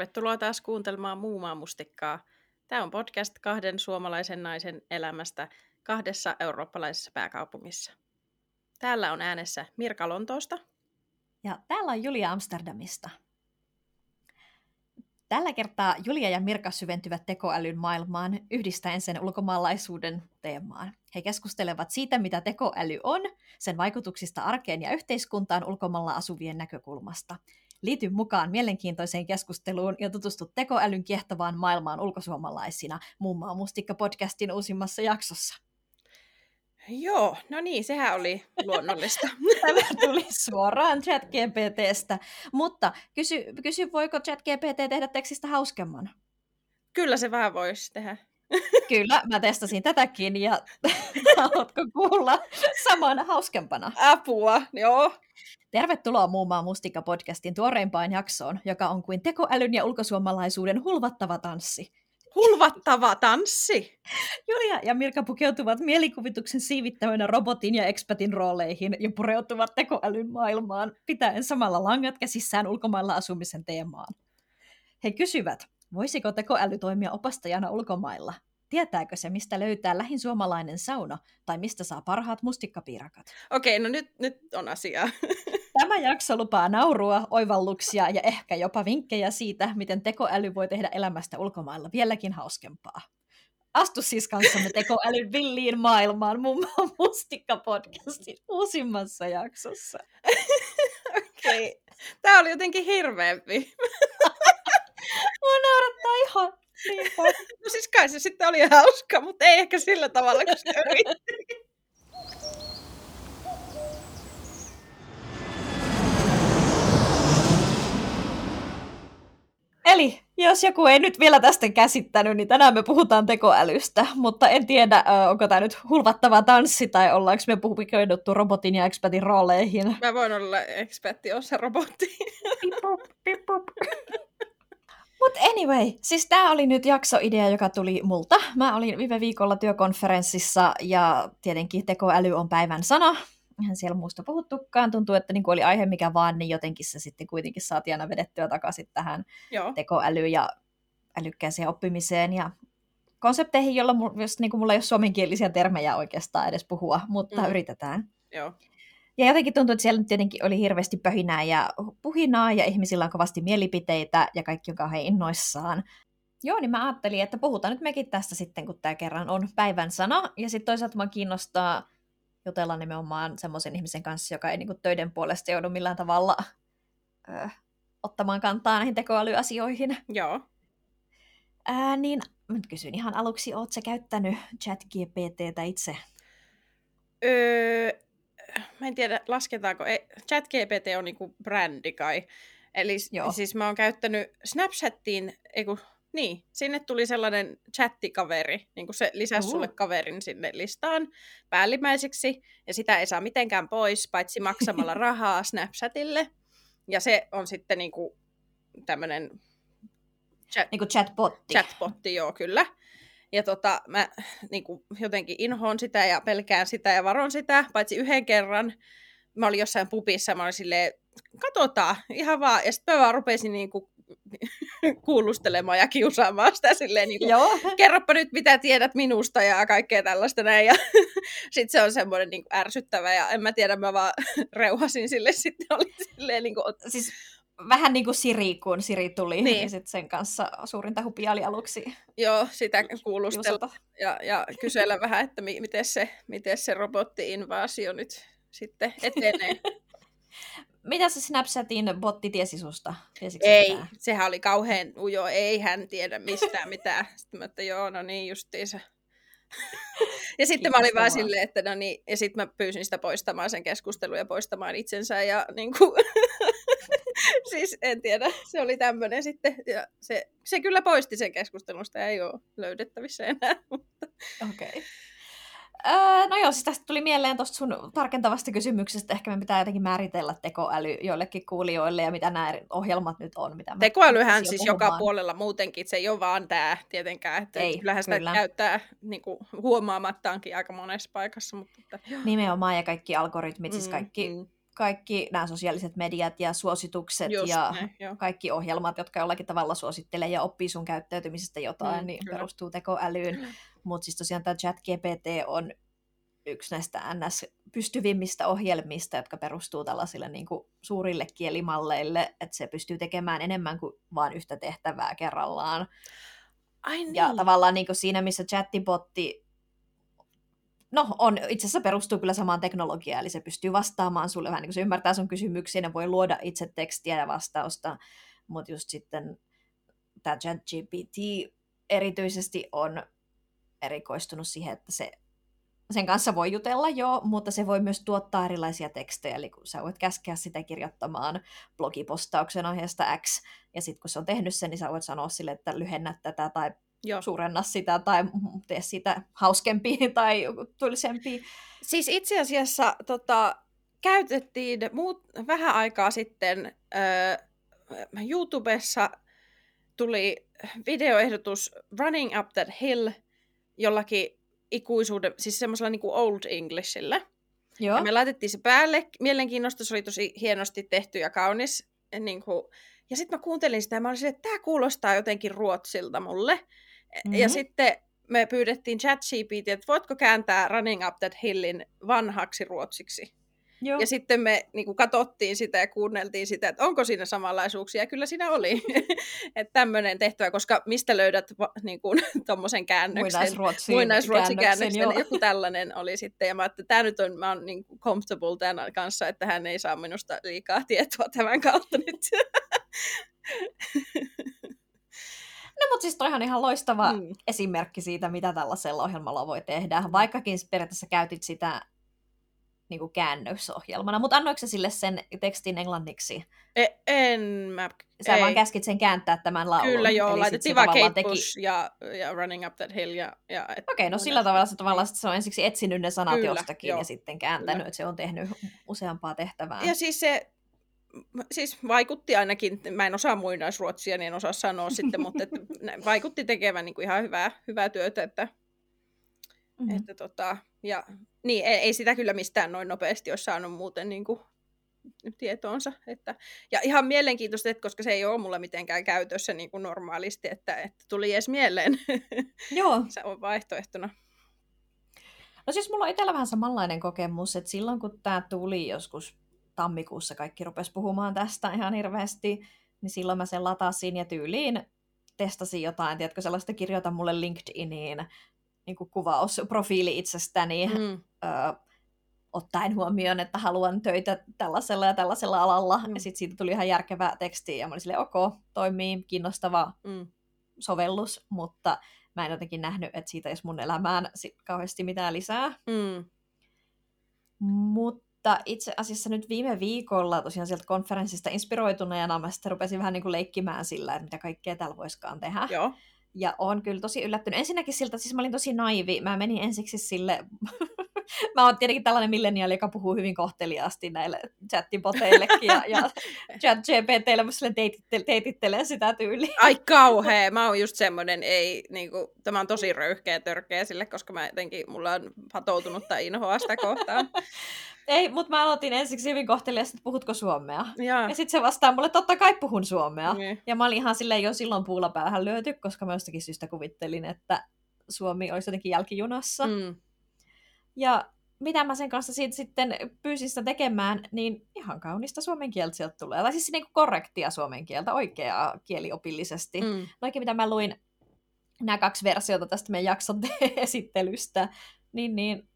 Tervetuloa taas kuuntelemaan Muumaa mustikkaa. Tämä on podcast kahden suomalaisen naisen elämästä kahdessa eurooppalaisessa pääkaupungissa. Täällä on äänessä Mirka Lontoosta. Ja täällä on Julia Amsterdamista. Tällä kertaa Julia ja Mirka syventyvät tekoälyn maailmaan yhdistäen sen ulkomaalaisuuden teemaan. He keskustelevat siitä, mitä tekoäly on, sen vaikutuksista arkeen ja yhteiskuntaan ulkomailla asuvien näkökulmasta. Liity mukaan mielenkiintoiseen keskusteluun ja tutustu tekoälyn kiehtovaan maailmaan ulkosuomalaisina, muun muassa Mustikka-podcastin uusimmassa jaksossa. Joo, no niin, sehän oli luonnollista. Tämä tuli suoraan ChatGPTstä. Mutta kysy, kysy, voiko ChatGPT tehdä tekstistä hauskemman? Kyllä se vähän voisi tehdä. Kyllä, mä testasin tätäkin ja haluatko kuulla saman hauskempana? Apua, joo. Tervetuloa Muumaan Mustikka-podcastin tuoreimpaan jaksoon, joka on kuin tekoälyn ja ulkosuomalaisuuden hulvattava tanssi. Hulvattava tanssi! Julia ja Mirka pukeutuvat mielikuvituksen siivittävänä robotin ja expatin rooleihin ja pureutuvat tekoälyn maailmaan, pitäen samalla langat käsissään ulkomailla asumisen teemaan. He kysyvät, voisiko tekoäly toimia opastajana ulkomailla? Tietääkö se, mistä löytää lähin suomalainen sauna tai mistä saa parhaat mustikkapiirakat? Okei, no nyt, nyt on asiaa. Tämä jakso lupaa naurua, oivalluksia ja ehkä jopa vinkkejä siitä, miten tekoäly voi tehdä elämästä ulkomailla vieläkin hauskempaa. Astu siis kanssamme tekoälyn villiin maailmaan muun muassa Mustikka-podcastin uusimmassa jaksossa. Okei. Okay. Tämä oli jotenkin hirveämpi. Mua naurattaa ihan niin No siis kai se sitten oli hauska, mutta ei ehkä sillä tavalla, kun se yritti. Eli jos joku ei nyt vielä tästä käsittänyt, niin tänään me puhutaan tekoälystä, mutta en tiedä, onko tämä nyt hulvattava tanssi tai ollaanko me pukeutettu robotin ja expertin rooleihin. Mä voin olla ekspertti osa robotti. Mutta anyway, siis tämä oli nyt jaksoidea, joka tuli multa. Mä olin viime viikolla työkonferenssissa ja tietenkin tekoäly on päivän sana. Eihän siellä muusta puhuttukaan. Tuntuu, että niin oli aihe mikä vaan, niin jotenkin se sitten kuitenkin saatiin aina vedettyä takaisin tähän Joo. tekoälyyn ja älykkääseen oppimiseen ja konsepteihin, jolla jos, niin mulla ei ole suomenkielisiä termejä oikeastaan edes puhua, mutta mm. yritetään. Joo. Ja jotenkin tuntuu, että siellä nyt tietenkin oli hirveästi pöhinää ja puhinaa ja ihmisillä on kovasti mielipiteitä ja kaikki on kauhean innoissaan. Joo, niin mä ajattelin, että puhutaan nyt mekin tästä sitten, kun tämä kerran on päivän sana. Ja sitten toisaalta mä kiinnostaa jutella nimenomaan semmoisen ihmisen kanssa, joka ei niinku töiden puolesta joudu millään tavalla ö, ottamaan kantaa näihin tekoälyasioihin. Joo. Ää, niin nyt kysyn ihan aluksi, oot sä käyttänyt ChatGPTtä itse? Öö, mä en tiedä, lasketaanko, ChatGPT on niinku brändi kai. Eli Joo. siis mä oon käyttänyt Snapchattiin, ei kun, niin, sinne tuli sellainen chattikaveri, niin kuin se lisäsi sulle kaverin sinne listaan päällimmäiseksi, ja sitä ei saa mitenkään pois, paitsi maksamalla rahaa Snapchatille. Ja se on sitten niin kuin tämmöinen chat, niin kuin chatbotti. Chatbotti, joo, kyllä. Ja tota, mä niin kuin, jotenkin inhoon sitä ja pelkään sitä ja varon sitä, paitsi yhden kerran. Mä olin jossain pupissa, mä olin silleen, katsotaan, ihan vaan. Ja sitten mä vaan rupesin niin kuin, kuulustelemaan ja kiusaamaan sitä silleen, niin kuin, Joo. kerropa nyt mitä tiedät minusta ja kaikkea tällaista näin. Ja sitten se on semmoinen niin kuin, ärsyttävä ja en mä tiedä, mä vaan reuhasin sille sitten oli silleen niin kuin, siis vähän niin kuin Siri, kun Siri tuli, niin, niin sitten sen kanssa suurinta hupia oli aluksi. Joo, sitä kuulustella ja, ja kysellä vähän, että mi- miten se, miten se robotti-invaasio nyt sitten etenee. Mitä se Snapchatin botti tiesi susta? Tiesikö ei, mitään? sehän oli kauhean ujo, ei hän tiedä mistään mitään. Sitten mä, että joo, no niin justiinsa. ja sitten mä olin vaan silleen, että no niin, ja sitten mä pyysin sitä poistamaan sen keskustelun ja poistamaan itsensä ja niin kuin, siis en tiedä, se oli tämmöinen sitten, ja se, se kyllä poisti sen keskustelusta, ei ole löydettävissä enää. Okei. Okay. Öö, no joo, siis tästä tuli mieleen tuosta sun tarkentavasta kysymyksestä, ehkä me pitää jotenkin määritellä tekoäly joillekin kuulijoille ja mitä nämä ohjelmat nyt on. Mitä Tekoälyhän siis puhumaan. joka puolella muutenkin, se ei ole vaan tämä tietenkään, että ei, kyllähän sitä kyllä. käyttää niin kuin, huomaamattaankin aika monessa paikassa. Mutta, että... Nimenomaan ja kaikki algoritmit, siis mm, kaikki mm kaikki nämä sosiaaliset mediat ja suositukset Just ja näin, joo. kaikki ohjelmat, jotka jollakin tavalla suosittelee ja oppii sun käyttäytymisestä jotain, Mm, niin kyllä. perustuu tekoälyyn. Mutta siis tosiaan tämä ChatGPT on yksi näistä NS-pystyvimmistä ohjelmista, jotka perustuu tällaisille niin kuin suurille kielimalleille, että se pystyy tekemään enemmän kuin vain yhtä tehtävää kerrallaan. Ai niin. Ja tavallaan niin kuin siinä, missä chattibotti no, on, itse asiassa perustuu kyllä samaan teknologiaan, eli se pystyy vastaamaan sulle vähän niin kuin se ymmärtää sun kysymyksiä, ja voi luoda itse tekstiä ja vastausta, mutta just sitten tämä ChatGPT erityisesti on erikoistunut siihen, että se, sen kanssa voi jutella jo, mutta se voi myös tuottaa erilaisia tekstejä, eli kun sä voit käskeä sitä kirjoittamaan blogipostauksen aiheesta X, ja sitten kun se on tehnyt sen, niin sä voit sanoa sille, että lyhennä tätä tai Joo. suurenna sitä tai tee siitä hauskempi tai tulisempi. Siis itse asiassa tota, käytettiin muut, vähän aikaa sitten ö, YouTubessa tuli videoehdotus Running Up That Hill jollakin ikuisuuden, siis semmoisella niin kuin Old Englishillä. Joo. Ja me laitettiin se päälle. Mielenkiinnosta se oli tosi hienosti tehty ja kaunis. Niin kuin... Ja sitten mä kuuntelin sitä ja mä olin silleen, että tämä kuulostaa jotenkin ruotsilta mulle. Mm-hmm. Ja sitten me pyydettiin ChatGPT, että voitko kääntää Running Up That Hillin vanhaksi ruotsiksi. Joo. Ja sitten me niin kuin, katsottiin sitä ja kuunneltiin sitä, että onko siinä samanlaisuuksia. Ja kyllä siinä oli. että tämmöinen tehtävä, koska mistä löydät niin kuin, tommosen käännöksen. Muinaisruotsin Muinaisruotsin käännöksen. Joku tällainen oli sitten. Ja mä ajattelin, että tämä nyt on, mä oon niin kuin comfortable tämän kanssa, että hän ei saa minusta liikaa tietoa tämän kautta nyt. No mutta siis toihan on ihan loistava Mm. esimerkki siitä, mitä tällaisella ohjelmalla voi tehdä, vaikkakin periaatteessa käytit sitä niin kuin käännösohjelmana. Mutta annoiko sille sen tekstin englanniksi? E- en mä... Sä ei. vaan käskit sen kääntää tämän laulun. Kyllä joo, Eli laitettiin vaan Kate Bush ja, ja Running Up That Hill. Ja, ja, et, Okei, no sillä tavalla se tavallaan sit se on ensiksi etsinyt ne sanat Kyllä, jostakin joo. ja sitten kääntänyt, Kyllä. että se on tehnyt useampaa tehtävää. ja siis se siis vaikutti ainakin, mä en osaa muinaisruotsia, niin en osaa sanoa sitten, mutta että vaikutti tekevän niin kuin ihan hyvää, hyvää työtä, että, Mhm. mm-hmm. että tota, ja, niin, ei, ei, sitä kyllä mistään noin nopeasti olisi saanut muuten niin kuin, tietoonsa. Että, ja ihan mielenkiintoista, että koska se ei ole mulla mitenkään käytössä niin kuin normaalisti, että, että tuli edes mieleen. Joo, se on vaihtoehtona. No siis mulla on itsellä vähän samanlainen kokemus, että silloin kun tämä tuli joskus tammikuussa, kaikki rupesi puhumaan tästä ihan hirveästi, niin silloin mä sen latasin ja tyyliin testasin jotain, tiedätkö, sellaista kirjoita mulle LinkedIniin niin kuin kuvaus, profiili itsestäni, mm. Ö, ottaen huomioon, että haluan töitä tällaisella ja tällaisella alalla, Mm. ja sitten siitä tuli ihan järkevä teksti, ja mä olin silleen, ok, toimii, kiinnostava Mm. sovellus, mutta mä en jotenkin nähnyt, että siitä olisi mun elämään sit kauheasti mitään lisää. Mm. Mutta itse asiassa nyt viime viikolla tosiaan sieltä konferenssista inspiroituneena mä sitten rupesin vähän niin kuin leikkimään sillä, että mitä kaikkea täällä voiskaan tehdä. Joo. Ja on kyllä tosi yllättynyt. Ensinnäkin siltä, siis mä olin tosi naivi. Mä menin ensiksi sille... mä oon tietenkin tällainen milleniaali, joka puhuu hyvin kohteliaasti näille chattiboteillekin ja, ja chat GPTille, mä sille teitittelen sitä tyyliä. Ai kauhea, mä oon just semmonen, ei, niinku, tämä on tosi röyhkeä ja törkeä sille, koska mä jotenkin, mulla on patoutunutta inhoa sitä kohtaan. Ei, mutta mä aloitin ensiksi hyvin kohteliaasti, että puhutko suomea. Ja, Ja sitten se vastaa mulle, totta kai puhun suomea. niin. Ja mä olin ihan silleen jo silloin puulla päähän lyöty, koska mä jostakin syystä kuvittelin, että Suomi olisi jotenkin jälkijunassa. Mm. Ja mitä mä sen kanssa siitä sitten pyysin sitä tekemään, niin ihan kaunista suomen kieltä sieltä tulee. Tai siis niin kuin korrektia suomen kieltä, oikeaa kieliopillisesti. Mm. Mm. Noikin mitä mä luin, nämä kaksi versiota tästä meidän jakson esittelystä, niin, niin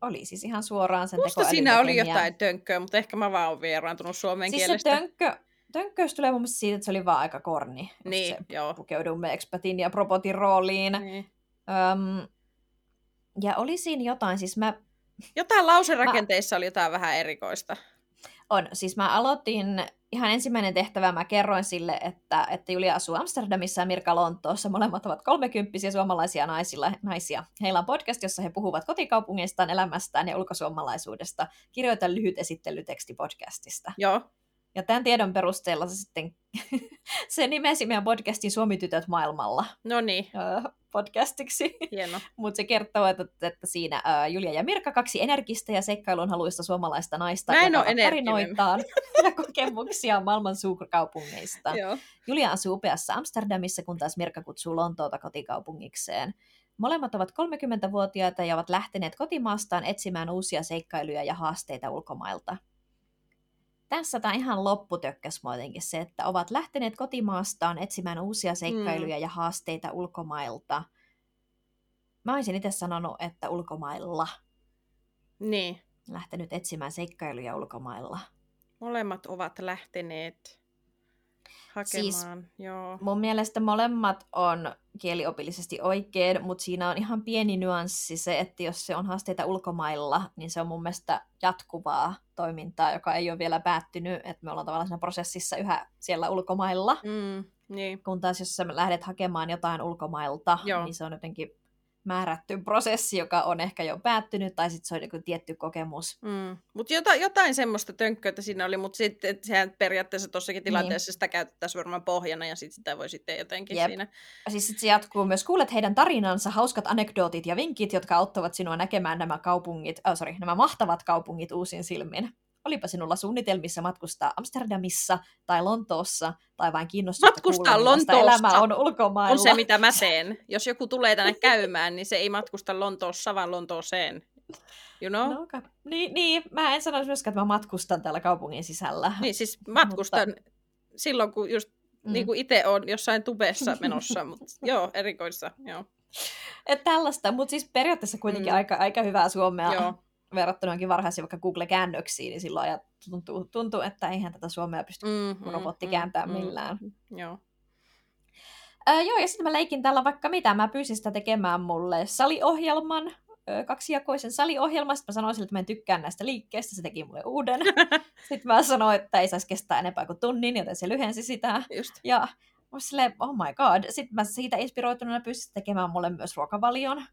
oli siis ihan suoraan sen Musta siinä oli jotain tönkköä, mutta ehkä mä vaan oon vieraantunut suomen Siis se kielestä. tönkkö, tönkköys tulee mun mielestä siitä, että se oli vaan aika korni. Niin, se joo. pukeudumme expatin ja propotin rooliin. Niin. Öm, ja oli siinä jotain, siis mä, Jotain lauserakenteissa oli jotain vähän erikoista. On, siis mä aloitin, ihan ensimmäinen tehtävä mä kerroin sille, että, että Julia asuu Amsterdamissa ja Mirka Lontoossa. Molemmat ovat kolmekymppisiä suomalaisia naisilla, naisia. Heillä on podcast, jossa he puhuvat kotikaupungeistaan, elämästään ja ulkosuomalaisuudesta. Kirjoita lyhyt esittelyteksti podcastista. Joo. Ja tämän tiedon perusteella se sitten se nimesi meidän podcastin Suomi-tytöt maailmalla No niin, podcastiksi. Mutta se kertoo, että, että siinä ää, Julia ja Mirka, kaksi energistä ja seikkailun haluista suomalaista naista, Mä en tarinoitaan ja kokemuksia maailman suurkaupungeista. Joo. Julia asuu upeassa Amsterdamissa, kun taas Mirka kutsuu Lontoota kotikaupungikseen. Molemmat ovat 30-vuotiaita ja ovat lähteneet kotimaastaan etsimään uusia seikkailuja ja haasteita ulkomailta. Tässä tämä ihan lopputökkäs mua jotenkin se, että ovat lähteneet kotimaastaan etsimään uusia seikkailuja mm. ja haasteita ulkomailta. Mä olisin itse sanonut, että ulkomailla. Niin. Lähtenyt etsimään seikkailuja ulkomailla. Molemmat ovat lähteneet hakemaan. Siis- Joo. Mun mielestä molemmat on kieliopillisesti oikein, mutta siinä on ihan pieni nyanssi se, että jos se on haasteita ulkomailla, niin se on mun mielestä jatkuvaa toimintaa, joka ei ole vielä päättynyt, että me ollaan tavallaan siinä prosessissa yhä siellä ulkomailla. Mm, niin. Kun taas jos sä lähdet hakemaan jotain ulkomailta, Joo. niin se on jotenkin määrätty prosessi, joka on ehkä jo päättynyt, tai sitten se on joku tietty kokemus. Mm. Mutta jotain, jotain semmoista tönkköitä siinä oli, mutta sitten sehän periaatteessa tuossakin tilanteessa sitä käytettäisiin varmaan pohjana ja sit sitä voi sitten jotenkin Jep. siinä. Ja siis sit se jatkuu myös, kuulet heidän tarinansa, hauskat anekdootit ja vinkit, jotka auttavat sinua näkemään nämä kaupungit, äh, sorry, nämä mahtavat kaupungit uusin silmin. Olipa sinulla suunnitelmissa matkustaa Amsterdamissa tai Lontoossa, tai vain kiinnostusta Matkustaa Lontoossa elämä on ulkomailla. On se, mitä mä teen. Jos joku tulee tänne käymään, niin se ei matkusta Lontoossa, vaan Lontooseen. You know? No, okay. niin, niin, mä en sanoisi myöskään, että mä matkustan täällä kaupungin sisällä. Niin siis matkustan silloin, kun just Mm. niin kuin itse on jossain tubessa menossa, mutta joo, erikoista, joo. Et tällaista, mutta siis periaatteessa kuitenkin Mm. aika, aika hyvää suomea joo. Verrattuna johonkin varhaisiin vaikka Google-käännöksiin, niin silloin ajat, tuntuu, tuntuu, että eihän tätä suomea pysty Mm, robotti kääntää millään. Joo. Öö, joo, ja sitten mä leikin tällä vaikka mitä. Mä pyysin sitä tekemään mulle saliohjelman, kaksijakoisen saliohjelman. Sitten mä sanoin sille, että mä en tykkää näistä liikkeistä. Se teki mulle uuden. sitten mä sanoin, että ei saisi kestää enempää kuin tunnin, joten se lyhensi sitä. Just. Ja mä silleen, oh my god. Sitten mä siitä inspiroituneena pyysin tekemään mulle myös ruokavalion.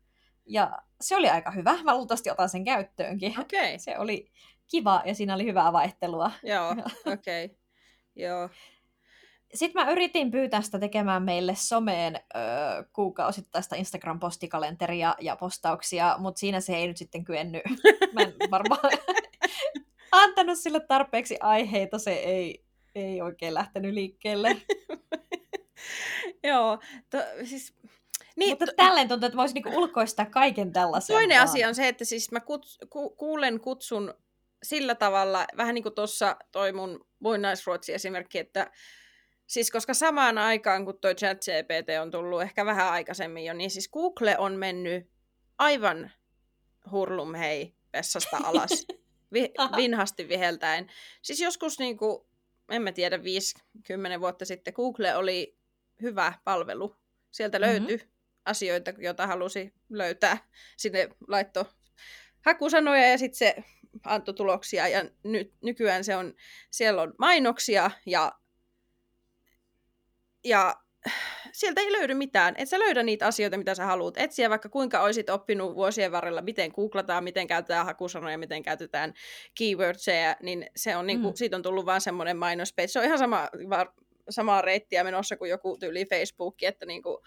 Ja se oli aika hyvä. Mä luultavasti otan sen käyttöönkin. Okay. Se oli kiva ja siinä oli hyvää vaihtelua. Joo, okei. Okay. Joo. Sitten mä yritin pyytää sitä tekemään meille someen ö, kuukausittaista Instagram-postikalenteria ja postauksia, mutta siinä se ei nyt sitten kyennyt. Mä en varmaan antanut sille tarpeeksi aiheita, se ei, ei oikein lähtenyt liikkeelle. Joo. To, siis, niin, mutta tälleen tuntuu, että voisi niinku ulkoistaa kaiken tällaisen. Toinen vaan. asia on se, että siis mä kuts, ku, kuulen kutsun sillä tavalla, vähän niin kuin tuossa toi mun muinaisruotsi-esimerkki, että siis koska samaan aikaan, kun toi chat GPT on tullut ehkä vähän aikaisemmin jo, niin siis Google on mennyt aivan hurlum hei vessasta alas, vi, vinhasti viheltäen. Siis joskus niin kuin, en mä tiedä, 5-10 vuotta sitten Google oli hyvä palvelu. Sieltä Mhm. löytyi mm-hmm. Asioita, joita halusi löytää. Sinne laitto hakusanoja ja sitten se antoi tuloksia. Ja nyt, nykyään se on, siellä on mainoksia ja, ja sieltä ei löydy mitään. Et sä löydä niitä asioita, mitä sä haluat etsiä, vaikka kuinka olisit oppinut vuosien varrella, miten googlataan, miten käytetään hakusanoja, miten käytetään keywordseja, niin se on niinku, Mm. siitä on tullut vaan semmoinen mainospage. Se on ihan sama, var, samaa reittiä menossa kuin joku tyyli Facebook, että niinku,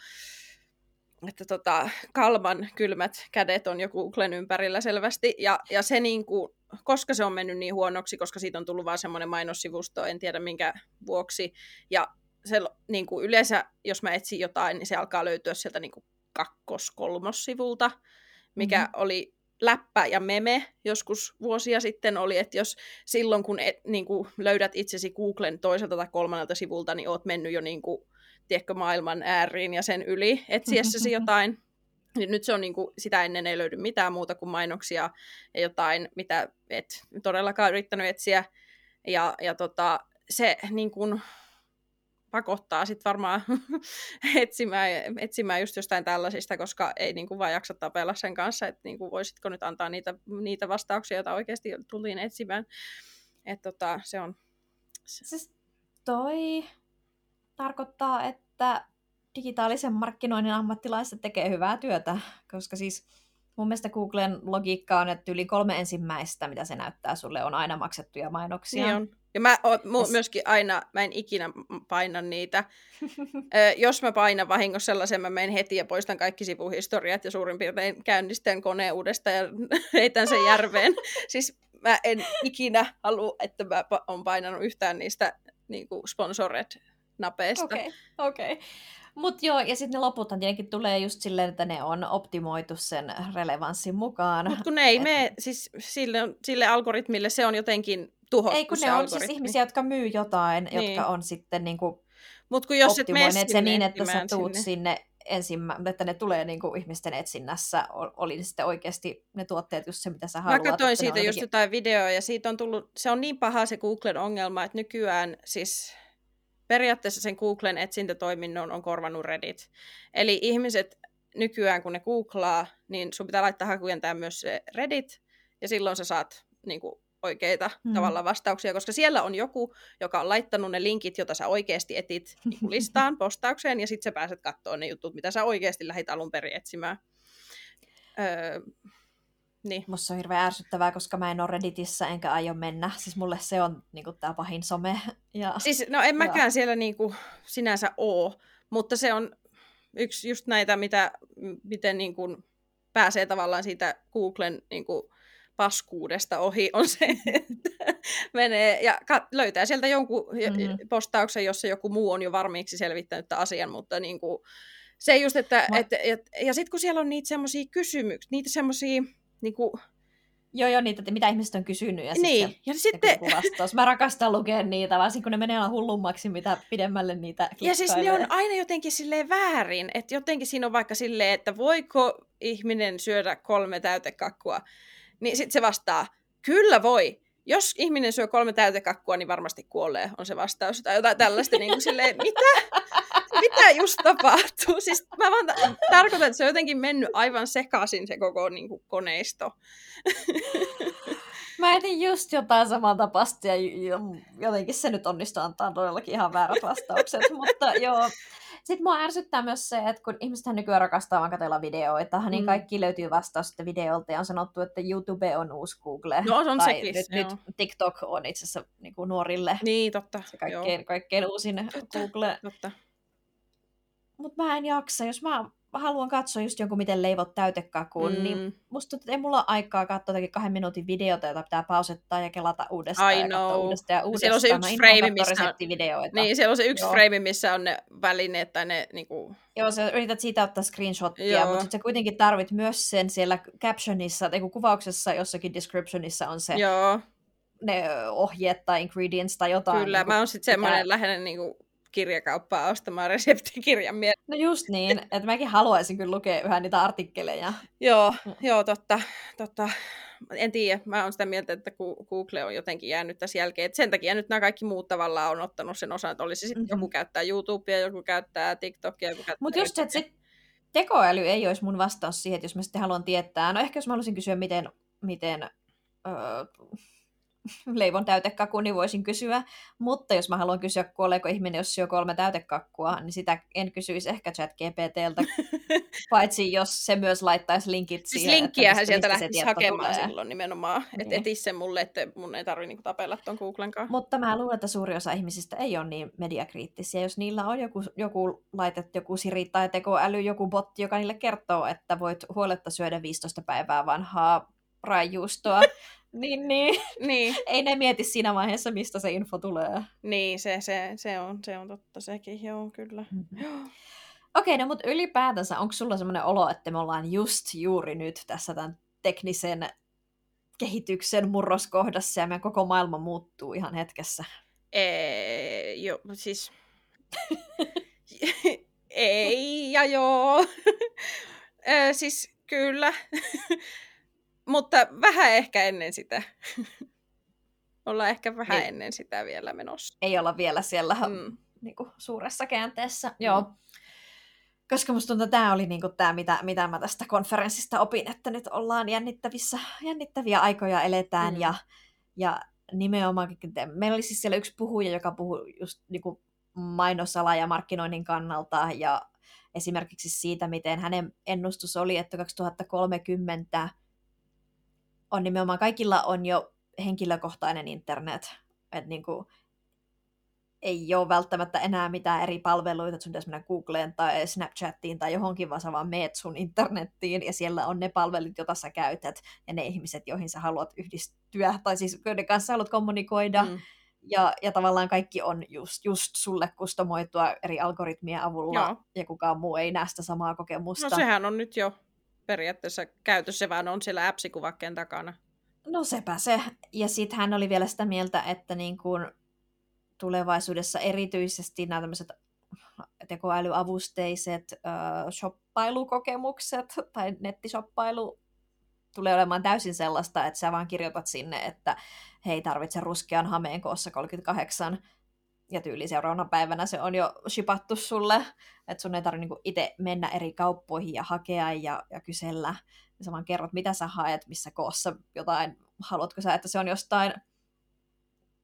että tota, kalman kylmät kädet on joku Googlen ympärillä selvästi, ja, ja se niinku, koska se on mennyt niin huonoksi, koska siitä on tullut vaan semmoinen mainossivusto, en tiedä minkä vuoksi, ja se niin kuin yleensä, jos mä etsin jotain, niin se alkaa löytyä sieltä niin kuin kakkos-kolmossivulta, mikä Mhm. mm-hmm. oli läppä ja meme joskus vuosia sitten oli, että jos silloin kun et, niin kuin löydät itsesi Googlen toiselta tai kolmannelta sivulta, niin oot mennyt jo niin kuin, tiedätkö, maailman ääriin ja sen yli etsiessäsi jotain. Niin nyt se on niin kuin, sitä ennen ei löydy mitään muuta kuin mainoksia ja jotain, mitä et todellakaan yrittänyt etsiä. Ja, ja tota, se niin kuin, pakottaa sitten varmaan etsimään, etsimään just jostain tällaisista, koska ei niin kuin vaan jaksa tapella sen kanssa, että niin kuin voisitko nyt antaa niitä, niitä vastauksia, joita oikeasti tultiin etsimään. Että tota, se on... Siis toi tarkoittaa, että digitaalisen markkinoinnin ammattilaiset tekee hyvää työtä, koska siis mun mielestä Googlen logiikka on, että yli kolme ensimmäistä, mitä se näyttää sulle, on aina maksettuja mainoksia. Niin on. Ja mä oon, mu, myöskin aina, mä en ikinä paina niitä. Ö, jos mä painan vahingossa sellaisen, mä menen heti ja poistan kaikki sivuhistoriat ja suurin piirtein käynnistän koneen uudestaan ja heitän sen järveen. siis mä en ikinä halua, että mä oon painanut yhtään niistä niin kuin sponsored-napeista. Okei, okei. Okay. Mutta joo, ja sitten ne loputhan tietenkin tulee just silleen, että ne on optimoitu sen relevanssin mukaan. Mutta kun ne ei Et- mene, siis sille, sille algoritmille se on jotenkin tuhottu Ei kun ne on siis algoritmi. ihmisiä, jotka myy jotain, Niin. jotka on sitten niinku Mut kun jos et mene se niin, että sä tuut sinne. sinne, ensimmä, että ne tulee niinku ihmisten etsinnässä, oli sitten oikeasti ne tuotteet just se, mitä sä Mä haluat. katsoin että ne siitä just jotenkin- jotain videoa ja siitä on tullut, se on niin paha se Googlen ongelma, että nykyään siis periaatteessa sen Googlen etsintätoiminnon on korvannut Reddit. Eli ihmiset nykyään kun ne googlaa, niin sun pitää laittaa hakujentään myös se Reddit ja silloin sä saat niin kuin, oikeita Mm. mm. tavalla vastauksia, koska siellä on joku, joka on laittanut ne linkit, joita sä oikeasti etit niin kuin listaan, postaukseen, ja sitten sä pääset katsoa ne jutut, mitä sä oikeasti lähit alun perin etsimään. Öö, niin. Musta on hirveän ärsyttävää, koska mä en ole Redditissä enkä aio mennä. Siis mulle se on niinku tää pahin some. Ja... Siis, no en mäkään siellä niinku sinänsä oo, mutta se on yksi just näitä, mitä, miten niinku pääsee tavallaan siitä Googlen niinku paskuudesta ohi, on se, että menee ja kat- löytää sieltä jonkun Mhm. mm. postauksen, jossa joku muu on jo varmiiksi selvittänyt tämän asian, mutta niinku, se just, että, Mä- et, et, ja sitten kun siellä on niitä semmoisia kysymyksiä, niitä semmoisia, niinku, Joo, joo, niitä, että mitä ihmiset on kysynyt. Ja sit niin, se ja sitten, vastaus. Mä rakastan lukea niitä, varsinkin kun ne menee aina hullummaksi, mitä pidemmälle niitä Ja siis ne on aina jotenkin silleen väärin, että jotenkin siinä on vaikka silleen, että voiko ihminen syödä kolme täytekakkua, niin sitten se vastaa, kyllä voi. Jos ihminen syö kolme täytekakkua, niin varmasti kuolee, on se vastaus. Tai jotain tällaista, niin kuin silleen, mitä? Mitä just tapahtuu? Siis mä vaan ta- tarkoitan, että se on jotenkin mennyt aivan sekaisin se koko niin kuin, koneisto. Mä etin just jotain samantapaista ja jo- jotenkin se nyt onnistui antaa todellakin ihan väärät vastaukset, mutta joo. Sitten mua ärsyttää myös se, että kun ihmisethän nykyään rakastaa vaan katsella videoita, niin Mm. kaikki löytyy vastaus sitten videolta ja on sanottu, että YouTube on uusi Google. No, on tai sekin, nyt, joo. nyt TikTok on itse asiassa niin kuin nuorille Niin, totta. se Joo, kaikkein, kaikkein uusin Totta. Google. totta. Mutta mä en jaksa, jos mä haluan katsoa just jonkun miten leivot täytekakuun, mm. niin Mm. musta tuntuu, että ei mulla ole aikaa katsoa jotakin kahden minuutin videota, jota pitää pausettaa ja kelata uudestaan I ja know. uudestaan ja uudestaan. siellä on se yksi inhoan frame, missä. Niin, siellä on se yksi Joo. frame, missä on ne välineet tai ne niinku... Joo, sä yrität siitä ottaa screenshottia, Joo. mutta sä kuitenkin tarvit myös sen siellä captionissa, tai kuvauksessa jossakin descriptionissa on se, Joo, ne ohjeet tai ingredients tai jotain. kyllä. niin Mä oon sitten semmoinen lähden niinku kirjakauppaa ostamaan reseptikirjan mieltä. No just niin, että mäkin haluaisin kyllä lukea yhä niitä artikkeleja. Joo, joo, totta, totta. En tiedä, mä oon sitä mieltä, että Google on jotenkin jäänyt tässä jälkeen. Et sen takia nyt nämä kaikki muut tavallaan on ottanut sen osan, että olisi sitten Mhm. joku käyttää YouTubea, joku käyttää TikTokia, joku käyttää... Mutta just se, että sit tekoäly ei olisi mun vastaus siihen, että jos mä sitten haluan tietää, no ehkä jos mä haluaisin kysyä, miten, miten öö, leivon täytekakkua, niin voisin kysyä, mutta jos mä haluan kysyä, kuoleeko ihminen, jos syö kolme täytekakkua, niin sitä en kysyisi ehkä chat GPTltä, paitsi jos se myös laittaisi linkit Siis siihen, linkkiähän mistä- sieltä se lähtisi hakemaan tulee. silloin nimenomaan. Että Niin. etisi sen mulle, että mun ei tarvi niinku tapella ton Googlen kanssa. Mutta mä luulen, että suuri osa ihmisistä ei ole niin mediakriittisiä. Jos niillä on joku, joku laitettu, joku Siri tai tekoäly, joku botti, joka niille kertoo, että voit huoletta syödä 15 päivää vanhaa raijuustoa, niin, niin Niin, ei ne mieti siinä vaiheessa, mistä se info tulee. niin se, se, se, on, se on totta sekin, joo, kyllä. Joo. Okei, no mutta ylipäätänsä, onko sulla semmoinen olo, että me ollaan just juuri nyt tässä tämän teknisen kehityksen murroskohdassa ja meidän koko maailma muuttuu ihan hetkessä? Ee, jo, siis... ei ja joo. Ö, siis kyllä. Mutta vähän ehkä ennen sitä. Ollaan ehkä vähän Niin. ennen sitä vielä menossa. Ei olla vielä siellä Mm. niin kuin suuressa käänteessä. Joo. Koska musta tuntuu, että tämä oli niin kuin tämä, mitä, mitä mä tästä konferenssista opin, että nyt ollaan jännittävissä, jännittäviä aikoja eletään Mm. ja, ja nimenomaan, meillä oli siis siellä yksi puhuja, joka puhui just niin kuin mainosala ja markkinoinnin kannalta ja esimerkiksi siitä, miten hänen ennustus oli, että 2030 on nimenomaan kaikilla on jo henkilökohtainen internet että niin kuin, ei ole välttämättä enää mitään eri palveluita, että sun pitäisi mennä Googleen tai Snapchattiin tai johonkin, vaan sä vaan meet sun internettiin ja siellä on ne palvelut, joita sä käytät ja ne ihmiset, joihin sä haluat yhdistyä tai siis joiden kanssa haluat kommunikoida. Mm. Ja, ja tavallaan kaikki on just, just sulle kustomoitua eri algoritmien avulla Joo. ja kukaan muu ei näe sitä samaa kokemusta. No sehän on nyt jo periaatteessa käytössä, vaan on siellä appsikuvakkeen takana. No sepä se. Ja sitten hän oli vielä sitä mieltä, että niin kun tulevaisuudessa erityisesti nämä tämmöiset tekoälyavusteiset äh, shoppailukokemukset tai nettishoppailu tulee olemaan täysin sellaista, että sä vaan kirjoitat sinne, että hei, tarvitse ruskean hameen koossa 38, ja tyyli seuraavana päivänä se on jo shipattu sulle, että sun ei tarvitse niinku itse mennä eri kauppoihin ja hakea ja, ja kysellä. Ja sä vaan kerrot, mitä sä haet, missä koossa jotain, haluatko sä, että se on jostain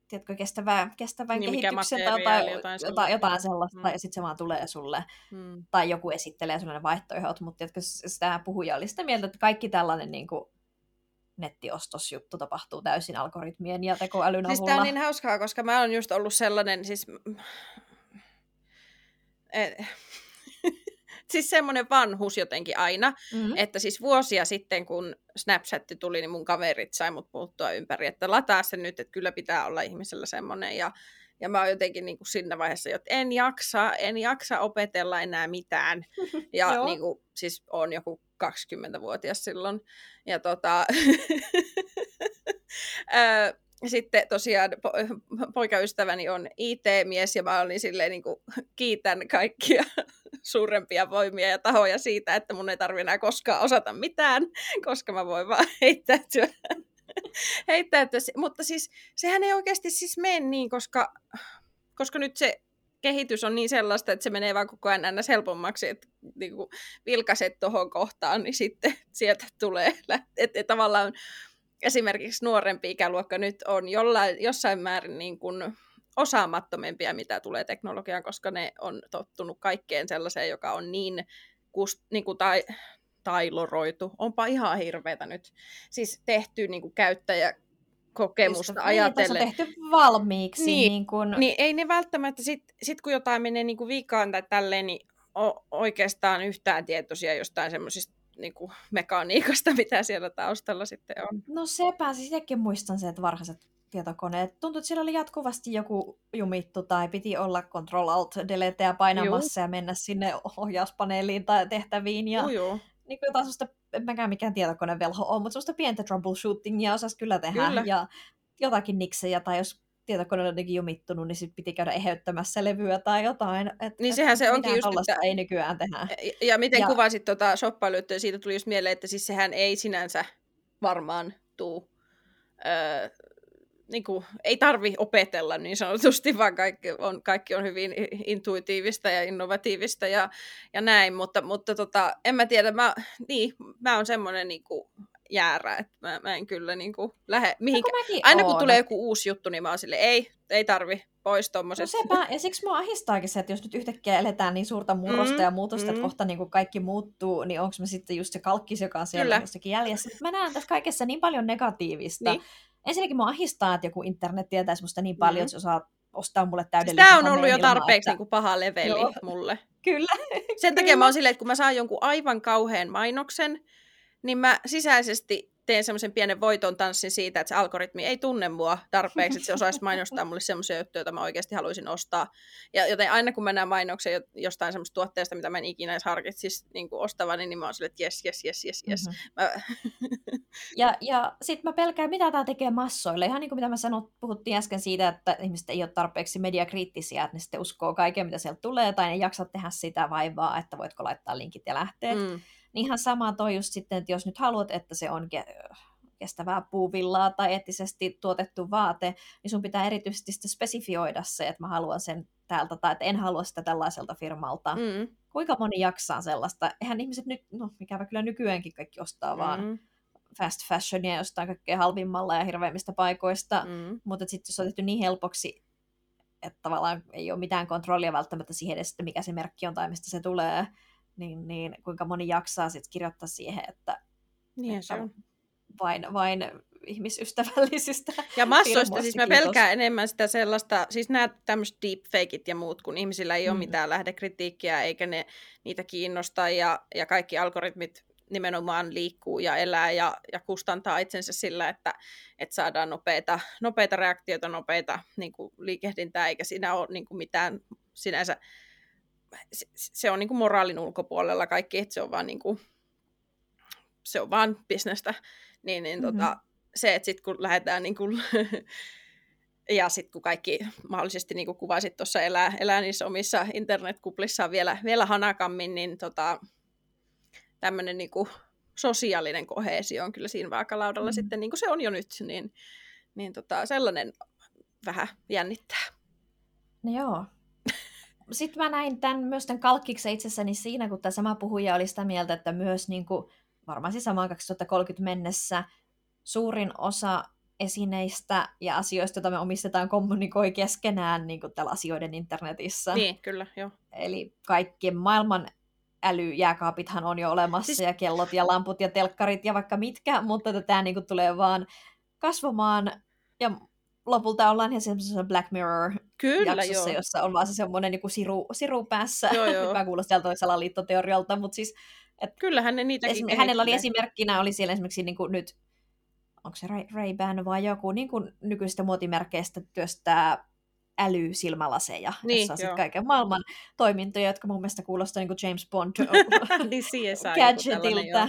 tiedätkö, kestävää, kestävän niin, kehityksen tai jotain, jotain, jotain, jotain sellaista, mm. ja sitten se vaan tulee sulle, mm. tai joku esittelee sulle ne vaihtoehdot, mutta tiedätkö, sitä puhuja oli sitä mieltä, että kaikki tällainen niin kuin, nettiostosjuttu tapahtuu täysin algoritmien ja tekoälyn siis avulla. Tämä on niin hauskaa, koska mä oon just ollut sellainen, siis... Eh, siis semmoinen vanhus jotenkin aina, mm-hmm. että siis vuosia sitten, kun Snapchat tuli, niin mun kaverit sai mut puuttua ympäri, että lataa se nyt, että kyllä pitää olla ihmisellä semmoinen, ja, ja mä oon jotenkin niin kuin siinä vaiheessa, että en jaksa, en jaksa opetella enää mitään, ja niin kuin, siis on joku 20-vuotias silloin, ja tota... sitten tosiaan po- poikaystäväni on IT-mies ja mä olin silleen niin kuin, kiitän kaikkia suurempia voimia ja tahoja siitä, että mun ei tarvi enää koskaan osata mitään, koska mä voin vaan heittäytyä. heittäytyä. Mutta siis sehän ei oikeasti siis mene niin, koska, koska nyt se kehitys on niin sellaista, että se menee vaan koko ajan aina helpommaksi, että niin kuin vilkaset tuohon kohtaan, niin sitten sieltä tulee, että, että tavallaan esimerkiksi nuorempi ikäluokka nyt on jollain, jossain määrin niin kuin osaamattomempia, mitä tulee teknologiaan, koska ne on tottunut kaikkeen sellaiseen, joka on niin, kust, niin kuin tai, tailoroitu. Onpa ihan hirveätä nyt. Siis tehty niin kuin käyttäjä kokemusta Just, ajatellen. Niin, on tehty valmiiksi. Niin, niin, kun... niin ei ne välttämättä, sit, sit kun jotain menee niin kuin vikaan tai tälleen, niin o, oikeastaan yhtään tietoisia jostain semmoisista niin kuin mekaniikasta, mitä siellä taustalla sitten on. No sepä, siis itsekin muistan se, että varhaiset tietokoneet. Tuntui, että siellä oli jatkuvasti joku jumittu tai piti olla Control Alt Delete painamassa Juu. ja mennä sinne ohjauspaneeliin tai tehtäviin. Ja Juu, niin kuin jotain sellaista, en mäkään mikään tietokonevelho ole, mutta sellaista pientä troubleshootingia osasi kyllä tehdä. Kyllä. Ja jotakin niksejä tai jos tietokone on jotenkin jumittunut, niin sitten piti käydä eheyttämässä levyä tai jotain. Et, niin sehän se onkin just, että... ei nykyään tehdä. Ja, ja miten ja... kuvasit tuota shoppailuutta, siitä tuli just mieleen, että siis sehän ei sinänsä varmaan tuu öö, niin kuin, ei tarvi opetella niin sanotusti, vaan kaikki on, kaikki on hyvin intuitiivista ja innovatiivista ja, ja näin, mutta, mutta tota, en mä tiedä, mä, niin, mä oon semmoinen niin kuin, jäärä, että mä, mä en kyllä niin kuin, lähde mihinkään. No, Aina kun oon. tulee joku uusi juttu, niin mä oon sille, ei, ei tarvi, pois tommosesta. No sepä, ja siksi mua ahistaakin se, että jos nyt yhtäkkiä eletään niin suurta murrosta mm, ja muutosta, mm. että kohta niin kuin kaikki muuttuu, niin onko me sitten just se kalkkis, joka on siellä jossakin jäljessä. Mä näen tässä kaikessa niin paljon negatiivista. Niin ensinnäkin mua ahistaa, että joku internet tietäisi musta niin paljon, mm. että se osaa ostaa mulle täydellisen Tämä on ollut jo tarpeeksi että... niin paha leveli Joo. mulle. Kyllä. Sen takia mä oon silleen, että kun mä saan jonkun aivan kauheen mainoksen, niin mä sisäisesti teen semmoisen pienen voiton tanssin siitä, että se algoritmi ei tunne mua tarpeeksi, että se osaisi mainostaa mulle semmoisia juttuja, joita mä oikeasti haluaisin ostaa. Ja joten aina kun mä näen mainoksen jostain semmoista tuotteesta, mitä mä en ikinä edes harkitsisi niin ostavani, niin mä oon silleen, että jes, jes, jes, jes, jes. Mm-hmm. Mä... ja ja sitten mä pelkään, mitä tämä tekee massoille. Ihan niin kuin mitä mä sanot, puhuttiin äsken siitä, että ihmiset ei ole tarpeeksi mediakriittisiä, että ne sitten uskoo kaiken, mitä sieltä tulee, tai ne jaksa tehdä sitä vaivaa, että voitko laittaa linkit ja lähteet. Mm. Niin ihan sama toi just sitten, että jos nyt haluat, että se on kestävää puuvillaa tai eettisesti tuotettu vaate, niin sun pitää erityisesti sitten spesifioida se, että mä haluan sen täältä tai että en halua sitä tällaiselta firmalta. Mm. Kuinka moni jaksaa sellaista? Eihän ihmiset nyt, no mikävä kyllä nykyäänkin kaikki ostaa mm. vaan fast fashionia jostain kaikkein halvimmalla ja hirveimmistä paikoista, mm. mutta sitten jos on tehty niin helpoksi, että tavallaan ei ole mitään kontrollia välttämättä siihen edes, että mikä se merkki on tai mistä se tulee, niin, niin kuinka moni jaksaa sitten kirjoittaa siihen, että, niin että vain, vain ihmisystävällisistä Ja massoista, siis mä kiitos. pelkään enemmän sitä sellaista, siis nämä tämmöiset deepfakeit ja muut, kun ihmisillä ei ole Mm. mitään lähdekritiikkiä eikä ne, niitä kiinnosta ja, ja kaikki algoritmit nimenomaan liikkuu ja elää ja, ja kustantaa itsensä sillä, että, että saadaan nopeita, nopeita reaktioita, nopeita niin kuin liikehdintää, eikä siinä ole niin kuin mitään sinänsä, se, se on niin kuin moraalin ulkopuolella kaikki, että se on vaan, niin kuin, se on vaan bisnestä, niin, niin Mhm. tota, se, että sitten kun lähdetään niin kuin, ja sitten kun kaikki mahdollisesti niin kuin kuvasit tuossa elää, elää niissä omissa internetkuplissaan vielä, vielä hanakammin, niin tota, tämmöinen niin kuin sosiaalinen koheesio on kyllä siinä vaakalaudalla Mm. sitten, niin kuin se on jo nyt, niin, niin tota, sellainen vähän jännittää. No joo. Sitten mä näin tämän, myös tämän kalkkiksen itsessäni siinä, kun tämä sama puhuja oli sitä mieltä, että myös niin kuin, varmaan siis samaan 2030 mennessä suurin osa esineistä ja asioista, joita me omistetaan, kommunikoi keskenään niin kuin tällä asioiden internetissä. Niin, kyllä, joo. Eli kaikkien maailman älyjääkaapithan on jo olemassa, Siis- ja kellot ja lamput ja telkkarit ja vaikka mitkä, mutta tämä niinku tulee vaan kasvamaan, ja lopulta ollaan ihan semmoisessa Black Mirror-jaksossa, Kyllä, joo. jossa on vaan se semmoinen niinku siru, siru päässä. Joo, joo. Mä kuulostan tältä salaliittoteorialta, mutta siis Kyllähän ne niitäkin esim- hänellä oli esimerkkinä, oli siellä esimerkiksi niinku nyt, onko se Ray- Ray-Ban vai joku niinku nykyistä muotimerkeistä työstää älysilmälaseja, Niin, jossa on sit joo. kaiken maailman toimintoja, jotka mun mielestä kuulostaa niin kuin James Bond niin CSI joku gadgetilta.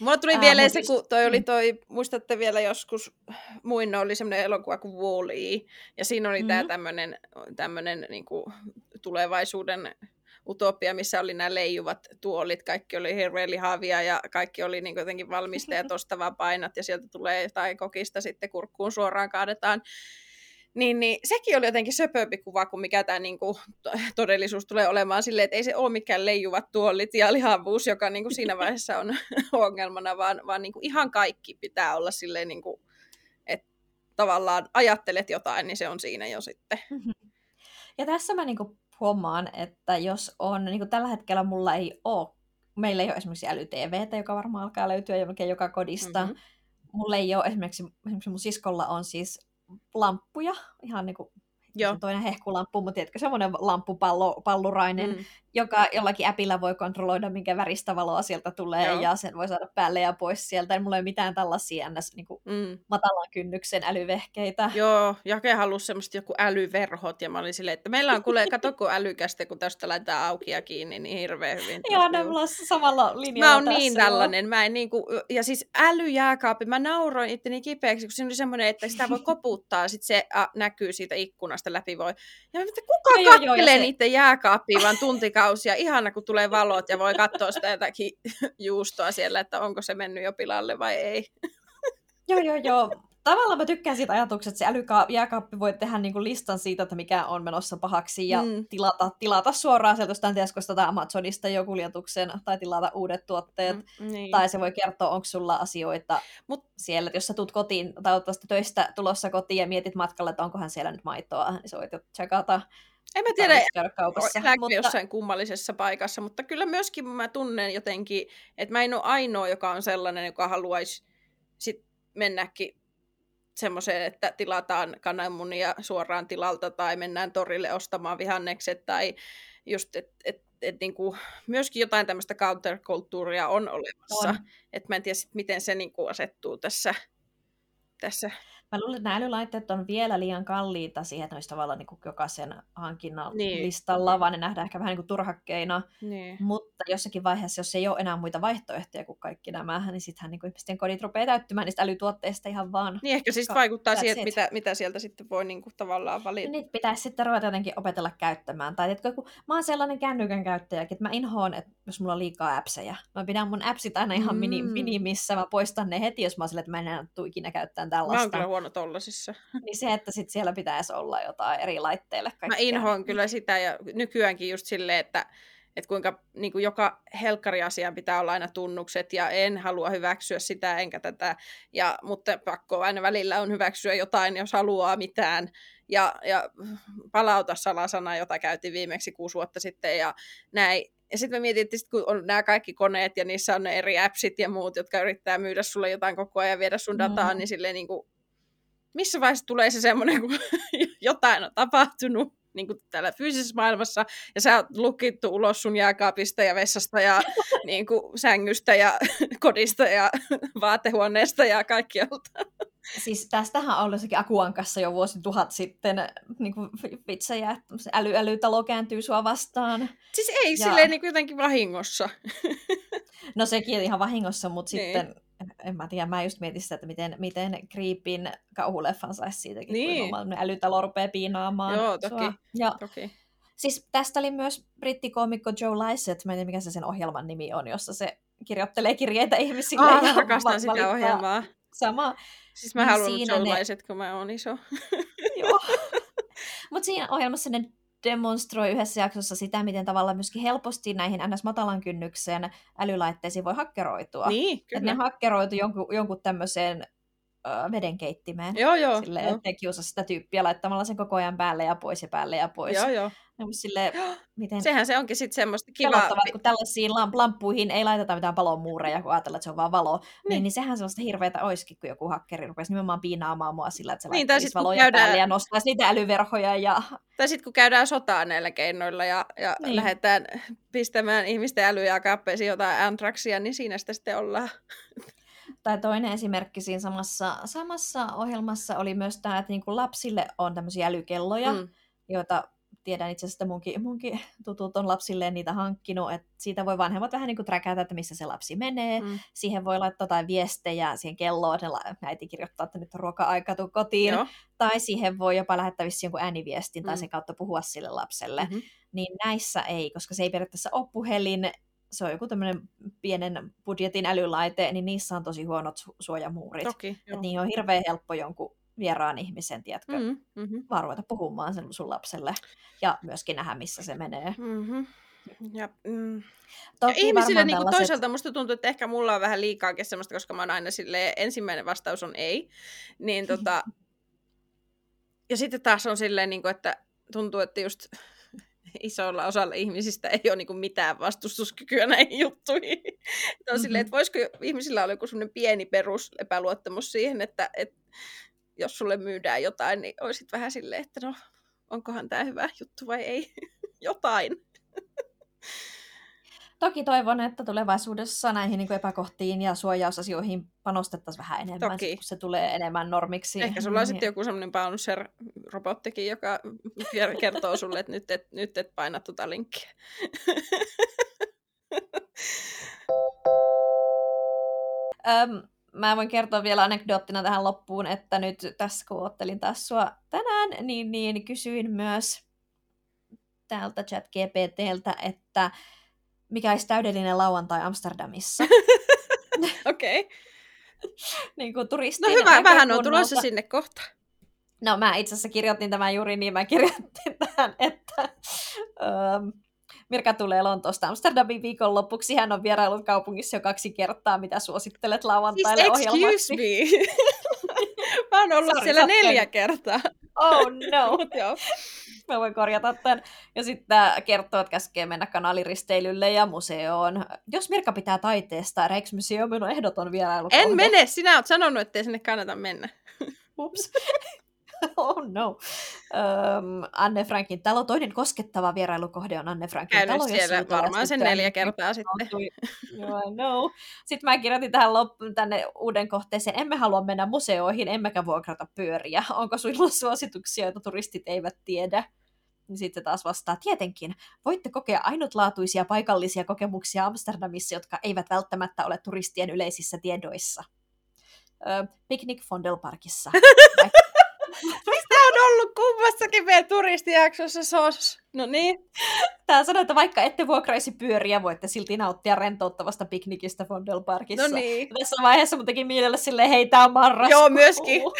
Mulla tuli Ää, mieleen mut se, kun toi oli mm. toi, muistatte vielä joskus, muinno oli semmoinen elokuva kuin wall ja siinä oli tää Mhm. tämmönen, tämmönen niinku tulevaisuuden utopia, missä oli nämä leijuvat tuolit, kaikki oli hirveän lihavia ja kaikki oli niin jotenkin valmista ja tosta vaan painat ja sieltä tulee jotain kokista sitten kurkkuun suoraan kaadetaan. Niin, niin sekin oli jotenkin söpömpi kuva kuin mikä tämä niinku, to- todellisuus tulee olemaan silleen, että ei se ole mikään leijuvat tuolit ja lihavuus, joka niinku siinä vaiheessa on ongelmana, vaan, vaan niinku ihan kaikki pitää olla silleen, niinku, että tavallaan ajattelet jotain, niin se on siinä jo sitten. Ja tässä mä niinku huomaan, että jos on, niinku tällä hetkellä mulla ei ole, meillä ei ole esimerkiksi äly-TVtä, joka varmaan alkaa löytyä jo joka kodista. Mhm. Mm-hmm. Mulla ei ole esimerkiksi, esimerkiksi mun siskolla on siis lamppuja, ihan niinku Joo. se toinen hehkulamppu, mutta tiedätkö, semmoinen lamppupallo, pallurainen, Mm. joka jollakin appilla voi kontrolloida, minkä väristä valoa sieltä tulee, Joo. ja sen voi saada päälle ja pois sieltä. Mulla ei ole mitään tällaisia ns. Niin kuin Mm. matalan kynnyksen älyvehkeitä. Joo, Jake halusi semmoista joku älyverhot, ja mä olin silleen, että meillä on kuule, kato kun älykästä, kun tästä laitetaan auki ja kiinni, niin hirveän hyvin. Joo, ne mulla on samalla linjalla Mä oon niin tällainen, mä en niinku, ja siis älyjääkaappi, mä nauroin itteni kipeäksi, kun siinä oli semmoinen, että sitä voi koputtaa, sit se a, näkyy siitä ikkunasta läpi voi. Ja mä kuka Joo, joo, joo, kattelee se- niiden jääkaappia vaan tuntikausia, ihana kun tulee valot ja voi katsoa sitä jotakin juustoa siellä, että onko se mennyt jo pilalle vai ei. Joo, joo, joo. Tavallaan mä tykkään siitä ajatuksesta, että se älyjääkaappi voi tehdä niinku listan siitä, että mikä on menossa pahaksi ja Mm. tilata, tilata suoraan sieltä jostain Tescosta tai Amazonista jo kuljetuksen tai tilata uudet tuotteet. Mm. niin. Tai se voi kertoa, onko sulla asioita Mut- siellä, että jos sä tulet kotiin tai oot töistä tulossa kotiin ja mietit matkalle, että onkohan siellä nyt maitoa, niin sä voit jo checkata en mä tiedä, käydä kaupassa. Mutta, jossain kummallisessa paikassa, mutta kyllä myöskin mä tunnen jotenkin, että mä en ole ainoa, joka on sellainen, joka haluaisi sit mennäkin semmoiseen, että tilataan kananmunia suoraan tilalta tai mennään torille ostamaan vihannekset tai just, että et, et niinku, myöskin jotain tämmöistä counterkulttuuria on olemassa. On. Että mä en tiedä sit, miten se niinku asettuu tässä. tässä. Mä luulen, että nämä älylaitteet on vielä liian kalliita siihen, että ne olisi tavallaan niin kuin jokaisen hankinnan Niin. niin. listalla, vaan ne nähdään ehkä vähän niin kuin turhakkeina. Niin. Mutta jossakin vaiheessa, jos ei ole enää muita vaihtoehtoja kuin kaikki nämä, niin sittenhän niin kuin ihmisten kodit rupeaa täyttymään niistä älytuotteista ihan vaan. Niin ehkä siis vaikuttaa siihen, että it. mitä, mitä sieltä sitten voi niinku tavallaan valita. Niitä pitäisi sitten ruveta jotenkin opetella käyttämään. Tai tiedätkö, kun mä oon sellainen kännykän käyttäjäkin, että mä inhoon, että jos mulla on liikaa appseja. Mä pidän mun appsit aina ihan Mm. minimissä. Mä poistan ne heti, jos mä oon silleen, että mä en enää tuu ikinä käyttämään Mä oon tällaista. kyllä huono tollasissa. Niin se, että sit siellä pitäisi olla jotain eri laitteille Mä kaikkea. inhoan kyllä sitä ja nykyäänkin just silleen, että, että kuinka niin kuin joka helkkariasiaan pitää olla aina tunnukset ja en halua hyväksyä sitä enkä tätä, ja, mutta pakko aina välillä on hyväksyä jotain, jos haluaa mitään ja, ja palauta salasana, jota käytiin viimeksi kuusi vuotta sitten ja näin. Ja sitten me mietittiin, sit, kun on nämä kaikki koneet ja niissä on ne eri appsit ja muut, jotka yrittää myydä sulle jotain koko ajan ja viedä sun dataa, mm. niin silleen niin kuin, missä vaiheessa tulee se semmoinen, kun jotain on tapahtunut niin kuin täällä fyysisessä maailmassa, ja sä oot lukittu ulos sun jääkaapista ja vessasta ja niin kuin, sängystä ja kodista ja vaatehuoneesta ja kaikkialta. Siis tästähän on ollut sekin Akuankassa jo vuosi tuhat sitten niin kuin vitsejä, että äly-älytalo kääntyy sua vastaan. Siis ei ja... silleen niin jotenkin vahingossa. no sekin ihan vahingossa, mutta niin. sitten en mä tiedä, mä just mietin sitä, että miten, miten Creepin kauhuleffan saisi siitäkin, niin. kun älytalo rupeaa piinaamaan Joo, toki. Sua. Ja, toki. Siis tästä oli myös brittikoomikko Joe Lycett, mä en tiedä mikä se sen ohjelman nimi on, jossa se kirjoittelee kirjeitä ihmisille. Ah, ja rakastan sitä ohjelmaa. Sama. Siis mä niin haluan Joe ne... Lycett, kun mä oon iso. Joo. Mutta siinä ohjelmassa ne demonstroi yhdessä jaksossa sitä, miten tavallaan myöskin helposti näihin ns. matalan kynnyksen älylaitteisiin voi hakkeroitua. Niin, kyllä. Että ne hakkeroitu jonkun, jonkun tämmöiseen ö, vedenkeittimeen. Joo, joo. Silleen, joo. ettei kiusa sitä tyyppiä laittamalla sen koko ajan päälle ja pois ja päälle ja pois. Joo, joo. Sille, miten... Sehän se onkin sitten semmoista kivaa. kun tällaisiin lamppuihin ei laiteta mitään palomuureja, kun ajatellaan, että se on vaan valo, niin, niin, niin sehän sellaista hirveätä olisikin, kun joku hakkeri rupesi nimenomaan piinaamaan mua sillä, että se niin, laittaisi valoja käydään... päälle ja nostaisi niitä älyverhoja. Ja... Tai sitten kun käydään sotaa näillä keinoilla ja, ja niin. lähdetään pistämään ihmisten älyjä kappeisiin jotain antraksia, niin siinä sitä sitten ollaan. Tai toinen esimerkki siinä samassa, samassa ohjelmassa oli myös tämä, että niin kuin lapsille on tämmöisiä älykelloja, mm. joita tiedän itse asiassa, että munkin, munkin tutut on lapsilleen niitä hankkinut, että siitä voi vanhemmat vähän niin kuin träkätä, että missä se lapsi menee. Mm. Siihen voi laittaa jotain viestejä siihen kelloon, että äiti kirjoittaa, että nyt on ruoka-aika, tuu kotiin. Joo. Tai siihen voi jopa lähettää jonkun ääniviestin mm. tai sen kautta puhua sille lapselle. Mm-hmm. Niin näissä ei, koska se ei periaatteessa ole puhelin, se on joku tämmöinen pienen budjetin älylaite, niin niissä on tosi huonot su- suojamuurit. Toki, että niihin on hirveän helppo jonkun vieraan ihmisen, tiedätkö, mm-hmm. mm-hmm. vaan ruveta puhumaan sen sun lapselle ja myöskin nähdä, missä se menee. Mm-hmm. Ja, mm. Toki ja ihmisille niin tällaiset... toisaalta musta tuntuu, että ehkä mulla on vähän liikaa semmoista, koska mä oon aina silleen, ensimmäinen vastaus on ei. Niin tota... ja sitten taas on silleen, niin kuin, että tuntuu, että just isolla osalla ihmisistä ei ole niin kuin mitään vastustuskykyä näihin juttuihin. mm-hmm. silleen, että voisiko ihmisillä olla joku semmoinen pieni perus epäluottamus siihen, että, että jos sulle myydään jotain, niin olisit vähän silleen, että no, onkohan tämä hyvä juttu vai ei. jotain. Toki toivon, että tulevaisuudessa näihin niin epäkohtiin ja suojausasioihin panostettaisiin vähän enemmän, Toki. kun se tulee enemmän normiksi. Ehkä sulla on niin. sitten joku semmoinen bouncer-robottikin, joka kertoo sulle, että nyt et, nyt et paina tuota linkkiä. Öm, mä voin kertoa vielä anekdoottina tähän loppuun, että nyt tässä kun ottelin taas sua tänään, niin, niin kysyin myös täältä chat GPTltä, että mikä olisi täydellinen lauantai Amsterdamissa. Okei. okay. niin kuin turistin No hyvä, vähän on tulossa sinne kohta. No mä itse asiassa kirjoitin tämän juuri niin, mä kirjoitin tähän, että um, Mirka tulee Lontoosta Amsterdamin viikonlopuksi. Hän on vierailut kaupungissa jo kaksi kertaa. Mitä suosittelet lauantaille siis ohjelmaksi? me. Mä oon ollut Sorry, siellä neljä kertaa. Oh no. Mut joo. Mä voin korjata tämän. Ja sitten kertoo, että käskee mennä kanaliristeilylle ja museoon. Jos Mirka pitää taiteesta, Rijksmuseum on ehdoton vierailu. En mene, sinä oot sanonut, ettei sinne kannata mennä. Ups. oh no. Um, Anne Frankin talo. Toinen koskettava vierailukohde on Anne Frankin Käynyt talo. siellä varmaan sen neljä kertaa sitten. Joo, no. Sitten mä kirjoitin tähän loppuun tänne uuden kohteeseen. Emme halua mennä museoihin, emmekä vuokrata pyöriä. Onko sinulla suosituksia, joita turistit eivät tiedä? Niin sitten taas vastaa, tietenkin, voitte kokea ainutlaatuisia paikallisia kokemuksia Amsterdamissa, jotka eivät välttämättä ole turistien yleisissä tiedoissa. Ö, Picnic Fondelparkissa. On ollut kummassakin meidän turistijaksossa sos? No niin. Tää sanoo, että vaikka ette vuokraisi pyöriä, voitte silti nauttia rentouttavasta piknikistä Fondelparkissa. No niin. Tässä vaiheessa mun teki mielellä silleen, hei tää on marraskuu. Joo, myöskin.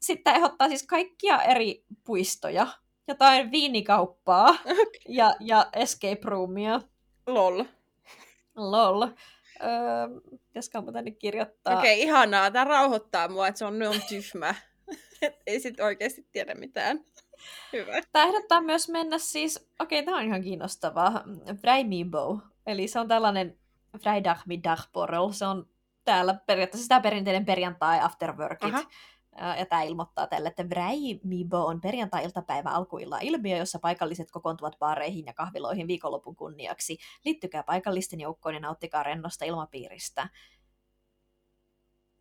Sitten ehdottaa siis kaikkia eri puistoja, jotain viinikauppaa okay. ja, ja escape roomia. Lol. Lol. Öö, pitäisikö mä tänne kirjoittaa? Okei, okay, ihanaa. Tämä rauhoittaa mua, että se on noin tyhmä. ei sit oikeasti tiedä mitään. Hyvä. Tämä ehdottaa myös mennä siis, okei, tämä on ihan kiinnostavaa, Vrijmibo. Eli se on tällainen Vrijdagmiddagborrel. Se on täällä periaatteessa tämä perinteinen perjantai afterworkit. Aha. Ja tämä ilmoittaa tälle, että Vrijmibo on perjantai-iltapäivä alkuilla ilmiö, jossa paikalliset kokoontuvat baareihin ja kahviloihin viikonlopun kunniaksi. Liittykää paikallisten joukkoon ja nauttikaa rennosta ilmapiiristä.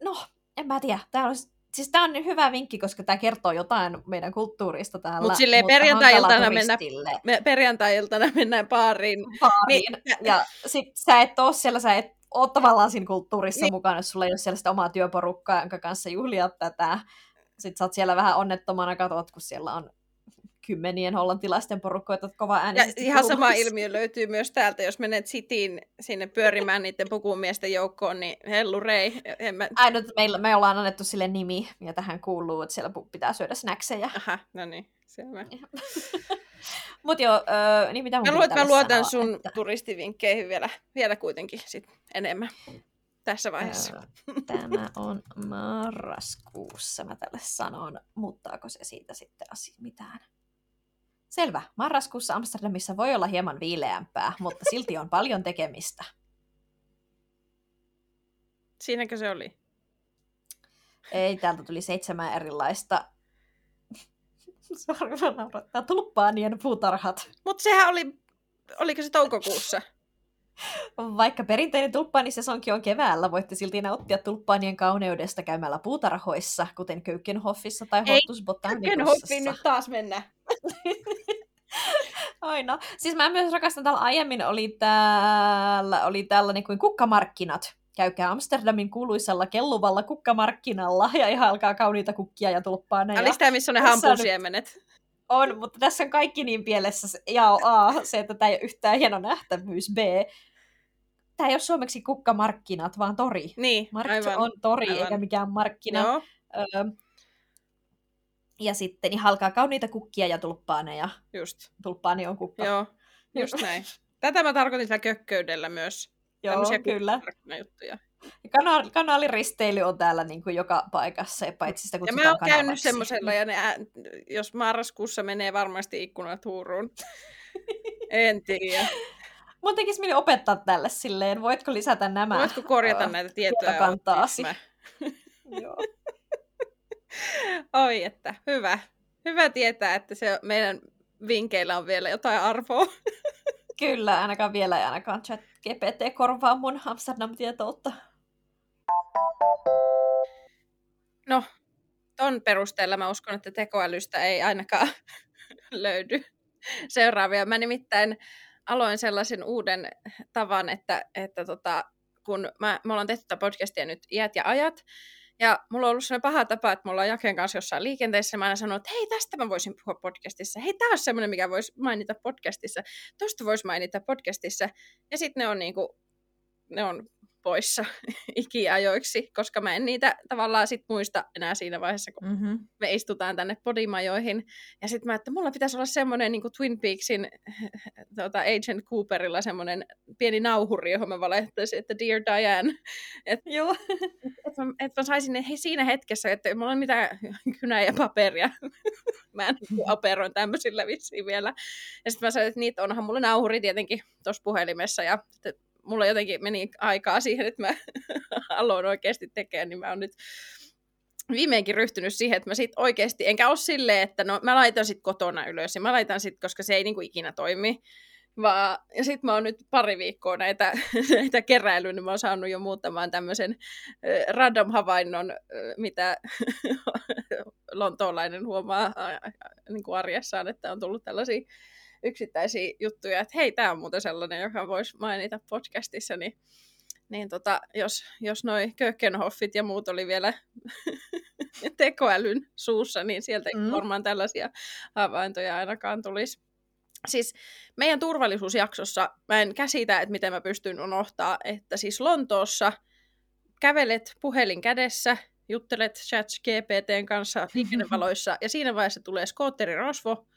No, en mä tiedä. Tämä on, siis tämä on hyvä vinkki, koska tämä kertoo jotain meidän kulttuurista täällä. Mut silleen mutta perjantai-iltana mennä- Me perjantai-iltana mennään baariin. baariin. Niin, Ja sit sä et oo siellä, sä et oo tavallaan siinä kulttuurissa Niin. mukana, jos sulla ei ole siellä sitä omaa työporukkaa, jonka kanssa juhlia tätä. Sitten sä oot siellä vähän onnettomana, katot, kun siellä on kymmenien hollantilaisten porukkoita kova Ja äänisesti ihan sama ilmiö löytyy myös täältä, jos menet sitiin sinne pyörimään niiden pukumiesten joukkoon, niin hellurei. En mä... Ainut, meillä, me ollaan annettu sille nimi, ja tähän kuuluu, että siellä pitää syödä snackseja. Aha, no niin, selvä. Mut joo, öö, niin mitä mun Mä, luot, mä luotan sanoa, sun että, turistivinkkeihin vielä, vielä kuitenkin sit enemmän tässä vaiheessa. Tämä on marraskuussa, mä tälle sanon. Muuttaako se siitä sitten asia mitään? Selvä. Marraskuussa Amsterdamissa voi olla hieman viileämpää, mutta silti on paljon tekemistä. Siinäkö se oli? Ei, täältä tuli seitsemän erilaista Sori, mä naurattaa. Tulppaanien puutarhat. Mutta sehän oli, oliko se toukokuussa? Vaikka perinteinen tulppaanisesonki on keväällä, voitte silti nauttia tulppaanien kauneudesta käymällä puutarhoissa, kuten Köykenhoffissa tai Hortus Botanicusissa. nyt taas mennä. Aina. Siis mä myös rakastan, täällä aiemmin oli täällä, oli tällainen kuin kukkamarkkinat. Käykää Amsterdamin kuuluisella kelluvalla kukkamarkkinalla ja ihan alkaa kauniita kukkia ja tulppaaneja. Oli sitä, missä on ne tässä on mutta tässä on kaikki niin pielessä. Ja on A, se, että tämä ei ole yhtään hieno nähtävyys. B, tämä ei ole suomeksi kukkamarkkinat, vaan tori. Niin, Markt aivan. on tori, aivan. eikä mikään markkina. Joo, Öö, ja sitten niin halkaa kauniita kukkia ja tulppaaneja. just. Tulppaani on kukka. Joo, just näin. Tätä mä tarkoitin sillä kökköydellä myös. Joo Tämmöisiä kyllä. juttuja. Ja Kana- kanaaliristeily on täällä niin kuin joka paikassa, ja paitsi sitä Ja kutsutaan mä oon käynyt semmoisella, ja ne, ää- jos marraskuussa menee varmasti ikkunat huuruun. en tiedä. Mun tekisi mieli opettaa tälle silleen, voitko lisätä nämä? Voitko korjata Ö, näitä tietoja? tietokantaasi? Mä- Joo. Oi, että hyvä. Hyvä tietää, että se meidän vinkeillä on vielä jotain arvoa. Kyllä, ainakaan vielä ei ainakaan chat GPT korvaa mun Amsterdam-tietoutta. No, ton perusteella mä uskon, että tekoälystä ei ainakaan löydy seuraavia. Mä nimittäin aloin sellaisen uuden tavan, että, että tota, kun mä, me ollaan tehty tätä podcastia nyt iät ja ajat, ja mulla on ollut sellainen paha tapa, että me ollaan Jaken kanssa jossain liikenteessä, mä aina sanon, että hei, tästä mä voisin puhua podcastissa. Hei, tää on semmoinen, mikä voisi mainita podcastissa. Tosta voisi mainita podcastissa. Ja sitten ne on niinku, ne on poissa ikiajoiksi, koska mä en niitä tavallaan sit muista enää siinä vaiheessa, kun Mm-hmm. me istutaan tänne podimajoihin. Ja sitten mä, että mulla pitäisi olla semmoinen niin Twin Peaksin tota, Agent Cooperilla semmoinen pieni nauhuri, johon mä valehtaisin, että Dear Diane. Joo. Että mä, et mä saisin ne he, siinä hetkessä, että mulla ei ole mitään kynää ja paperia. mä en niin operoin tämmöisillä vissiin vielä. Ja sitten mä sanoin, että niitä onhan mulla nauhuri tietenkin tuossa puhelimessa. Ja mulla jotenkin meni aikaa siihen, että mä aloin oikeasti tekemään, niin mä oon nyt viimeinkin ryhtynyt siihen, että mä sit oikeasti, enkä ole silleen, että no mä laitan sit kotona ylös ja mä laitan sit, koska se ei niinku ikinä toimi. Vaan, ja sitten mä oon nyt pari viikkoa näitä, näitä keräilyä, niin mä oon saanut jo muutamaan tämmöisen random havainnon, mitä lontoolainen huomaa niin kuin arjessaan, että on tullut tällaisia yksittäisiä juttuja, että hei, tämä on muuten sellainen, joka voisi mainita podcastissa, niin, niin tota, jos, jos noi Kökenhoffit ja muut oli vielä tekoälyn suussa, niin sieltä Mm. varmaan tällaisia havaintoja ainakaan tulisi. Siis meidän turvallisuusjaksossa mä en käsitä, että miten mä pystyn unohtaa, että siis Lontoossa kävelet puhelin kädessä, juttelet chat GPTn kanssa liikennevaloissa ja siinä vaiheessa tulee skootterirosvo,